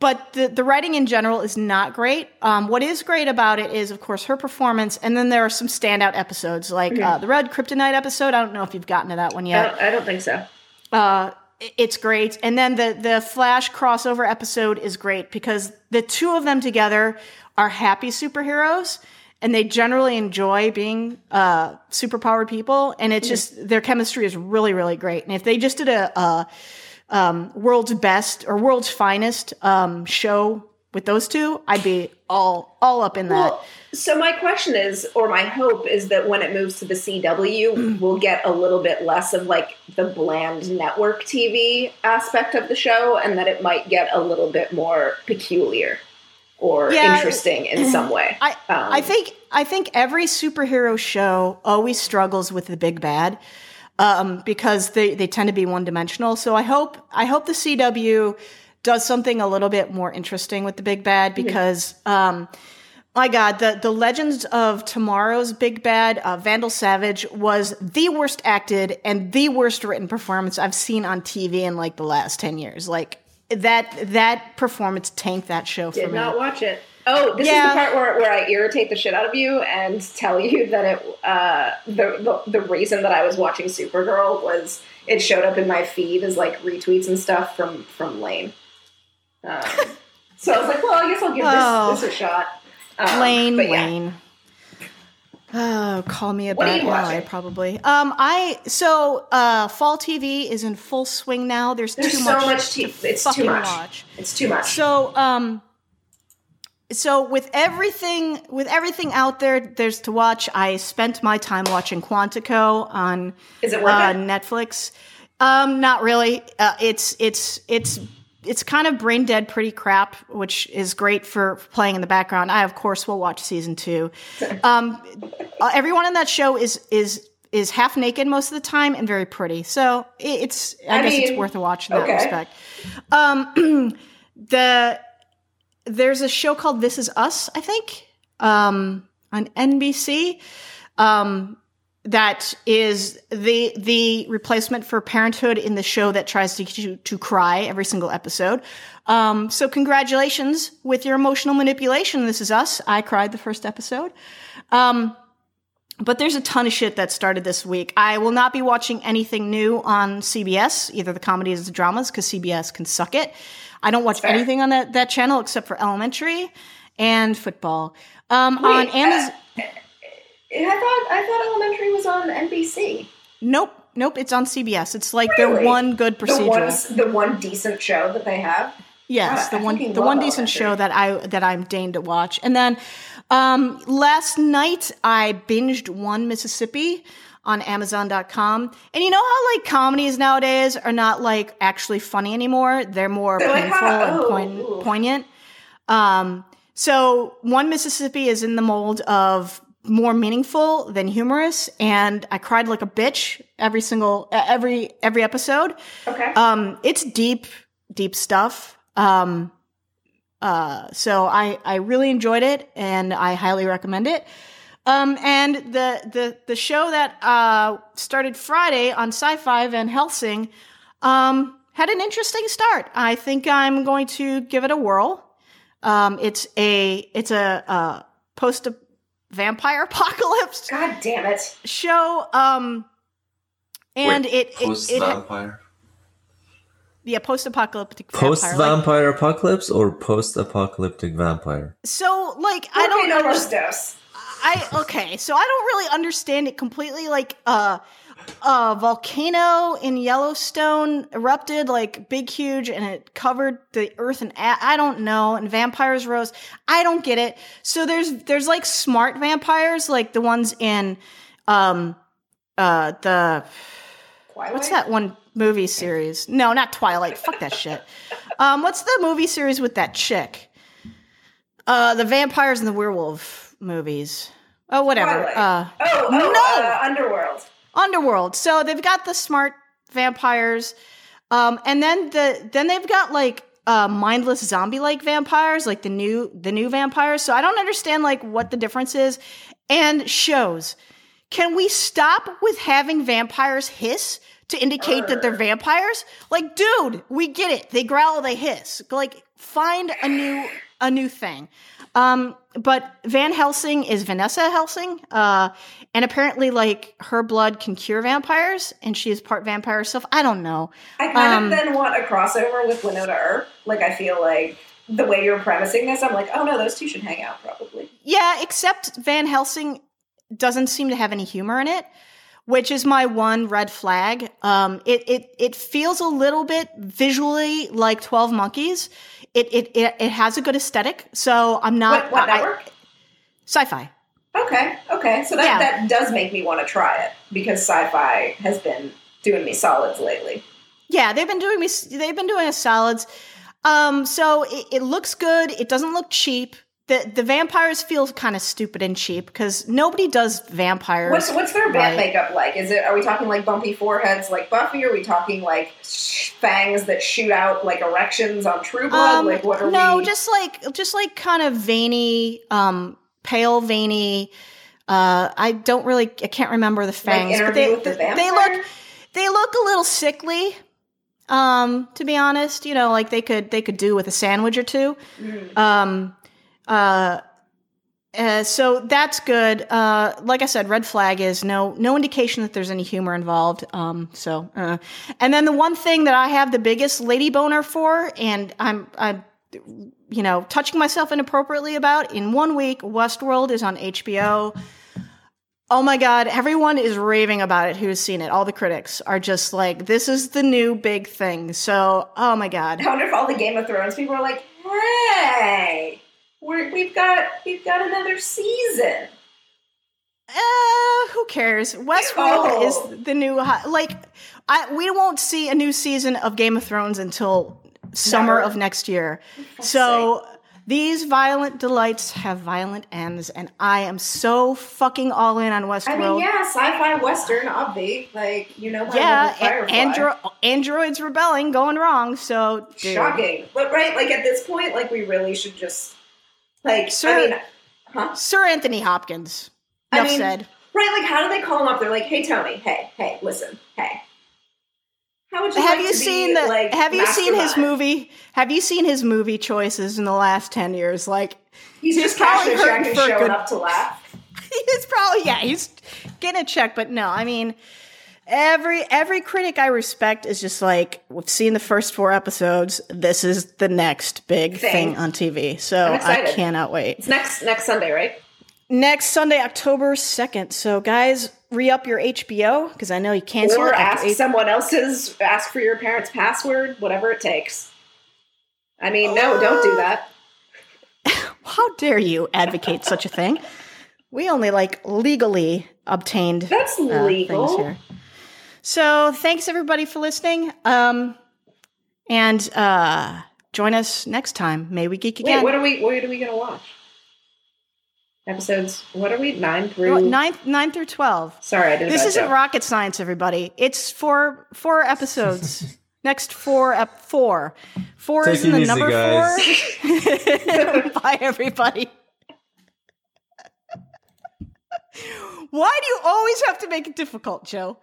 A: But the, the writing in general is not great. Um, what is great about it is, of course, her performance, and then there are some standout episodes, like uh, the Red Kryptonite episode. I don't know if you've gotten to that one
B: I
A: yet.
B: don't, I don't think so.
A: Uh, it's great. And then the the Flash crossover episode is great because the two of them together are happy superheroes and they generally enjoy being uh, superpowered people. And it's just their chemistry is really really great. And if they just did a, a um, world's best or world's finest um, show with those two, I'd be all all up in that.
B: Well, so my question is, or my hope is that when it moves to the CW, we'll get a little bit less of like the bland network TV aspect of the show, and that it might get a little bit more peculiar or
A: Yeah.
B: interesting in some way.
A: I
B: Um,
A: I think I think every superhero show always struggles with the big bad um, because they, they tend to be one dimensional. So I hope I hope the CW does something a little bit more interesting with the big bad because um, my God, the the Legends of Tomorrow's big bad, uh, Vandal Savage, was the worst acted and the worst written performance I've seen on TV in like the last ten years. Like that that performance tanked that show for
B: did
A: me.
B: not watch it. Oh, this
A: Yeah.
B: is the part where, where I irritate the shit out of you and tell you <laughs> that it uh, the, the the reason that I was watching Supergirl was it showed up in my feed as like retweets and stuff from from Lane. Um, so I was like, well, I guess I'll give
A: Oh.
B: this, this a shot. Um,
A: Lane,
B: yeah.
A: Lane. Oh, call me a
B: What
A: bad ally, probably. Um, I so uh, fall TV is in full swing now. There's,
B: There's
A: too
B: so
A: much,
B: much
A: to
B: t- it's too much.
A: watch.
B: It's too much.
A: So, um, so with everything with everything out there, there's to watch. I spent my time watching Quantico on
B: Is it
A: uh. Netflix. Um, not really. Uh, it's it's it's it's kind of brain dead, pretty crap, which is great for playing in the background. I of course will watch season two. <laughs> Um, uh, everyone in that show is is is half naked most of the time and very pretty. So it's I,
B: I
A: guess it's worth a watch in that
B: okay.
A: respect. Um, <clears throat> the there's a show called This Is Us, I think, um, on NBC. Um, that is the the replacement for Parenthood in the show that tries to you to cry every single episode. Um, so congratulations with your emotional manipulation. This is us. I cried the first episode. Um, but there's a ton of shit that started this week. I will not be watching anything new on CBS, either the comedies or the dramas, because CBS can suck it. I don't watch anything on that, that channel except for Elementary and football. Um, on Amazon.
B: uh, I thought I thought Elementary was on NBC.
A: Nope, nope. It's on CBS. It's like
B: Really?
A: their one good
B: The
A: procedural.
B: one, the one decent show that they have.
A: yes, the
B: I
A: one the one decent
B: Elementary.
A: show that I that I'm deigned to watch. And then um, last night I binged One Mississippi on Amazon.com. And you know how like comedies nowadays are not like actually funny anymore. They're more <laughs> painful and poign- poignant. Um, so One Mississippi is in the mold of more meaningful than humorous, and I cried like a bitch every single every every episode.
B: Okay.
A: Um, it's deep, deep stuff. Um, uh, so I I really enjoyed it, and I highly recommend it. Um, and the the the show that uh started Friday on Sci-Fi Van Helsing um had an interesting start. I think I'm going to give it a whirl. Um, it's a it's a uh, post vampire <laughs> apocalypse
B: God damn it.
A: show. Um, and
C: Wait,
A: it, it,
C: post vampire.
A: Yeah, post apocalyptic.
C: Post
A: vampire. like-
C: apocalypse or post apocalyptic vampire?
A: so, like, I don't
B: know
A: understand. I okay, so I don't really understand it completely. Like, uh, a volcano in Yellowstone erupted, like big, huge, and it covered the earth. And a- I don't know. And vampires rose. I don't get it. So there's there's like smart vampires, like the ones in, um, uh, the
B: Twilight?
A: what's that one movie series? No, not Twilight. Fuck that shit. Um, what's the movie series with that chick? Uh, the vampires and the werewolf movies. Oh, whatever. Uh,
B: Oh, oh,
A: No!
B: uh, Underworld.
A: Underworld. So they've got the smart vampires, um, and then the then they've got like uh, mindless zombie like vampires, like the new the new vampires. So I don't understand like what the difference is. And shows. Can we stop with having vampires hiss to indicate that they're vampires? Like, dude, we get it. They growl, they hiss. Like, find a new a new thing. Um, but Van Helsing is Vanessa Helsing, uh, and apparently, like her blood can cure vampires, and she is part vampire herself. I don't know.
B: I kind
A: Um,
B: of then want a crossover with Wynonna Earp. Like, I feel like the way you're premising this, I'm like, oh no, those two should hang out probably.
A: Yeah, except Van Helsing doesn't seem to have any humor in it, which is my one red flag. Um, it it it feels a little bit visually like Twelve Monkeys. It it it, it has a good aesthetic, so I'm not
B: What, what network?
A: sci-fi.
B: Okay, okay. So that,
A: Yeah.
B: that does make me want to try it because sci-fi has been doing me solids lately.
A: Yeah, they've been doing me. They've been doing us solids. Um, so it, it looks good. It doesn't look cheap. The the vampires feel kind of stupid and cheap because nobody does vampires.
B: What's what's their vamp
A: right.
B: makeup like? Is it are we talking like bumpy foreheads like Buffy? Are we talking like fangs that shoot out like erections on True Blood?
A: Um,
B: like what are
A: no,
B: we?
A: just like just like kind of veiny, um, pale veiny. Uh, I don't really, I can't remember the fangs, but they
B: the
A: they look they look a little sickly. Um, to be honest, you know, like they could they could do with a sandwich or two.
B: Mm.
A: Um, uh, uh, so that's good. Uh, like I said, red flag is no no indication that there's any humor involved. Um, so, uh. and then the one thing that I have the biggest lady boner for, and I'm I'm you know touching myself inappropriately about in one week. Westworld is on HBO. Oh my god, everyone is raving about it who's seen it. All the critics are just like, this is the new big thing. So, oh my god.
B: I wonder if all the Game of Thrones people are like, hey, we're, we've got we've got another season.
A: Uh, who cares? Westworld
B: Oh.
A: is the new like. I we won't see a new season of Game of Thrones until summer
B: Never.
A: of next year. So these violent delights have violent ends, and I am so fucking all in on Westworld.
B: I mean, yeah, sci-fi western, obvi. Like you know,
A: Yeah, a- andro- androids rebelling, going wrong. So dude.
B: shocking. But right, like at this point, like we really should just like.
A: Sir-
B: I mean, huh?
A: Sir Anthony Hopkins.
B: I mean,
A: said.
B: Right, like how do they call him up? They're like, "Hey, Tony. Hey, hey, listen. Hey, how would you
A: Have
B: like
A: you
B: to be,
A: seen the?
B: like,
A: have you seen his movie? Have you seen his movie choices in the last ten years? Like
B: He's,
A: he's
B: just
A: probably
B: cashing a check and
A: for
B: showing
A: good-
B: up to laugh. <laughs>
A: he's probably yeah he's getting a check but no i mean every every critic i respect is just like we've seen the first four episodes this is the next big
B: Thing.
A: thing on tv so i cannot wait
B: It's next next Sunday, right?
A: next sunday october 2nd so guys re-up your hbo because i know you can't
B: Or ask
A: eight-
B: someone else's. Ask for your parents' password, whatever it takes. I mean, no, don't do that. <laughs>
A: how dare you advocate such a thing we only like legally obtained
B: That's
A: uh, things
B: legal.
A: here. So thanks everybody for listening. Um, and uh, join us next time. May we geek
B: Wait,
A: again.
B: what are we? What are we gonna watch? Episodes. What are we? Nine through.
A: nine, nine through twelve.
B: Sorry, I did. a
A: This isn't
B: joke.
A: rocket science, everybody. It's four four episodes. <laughs> Next four ep four. Four
C: Take
A: is in the
C: easy,
A: number
C: guys.
A: four. <laughs> Bye everybody. <laughs> Why do you always have to make it difficult, Jo?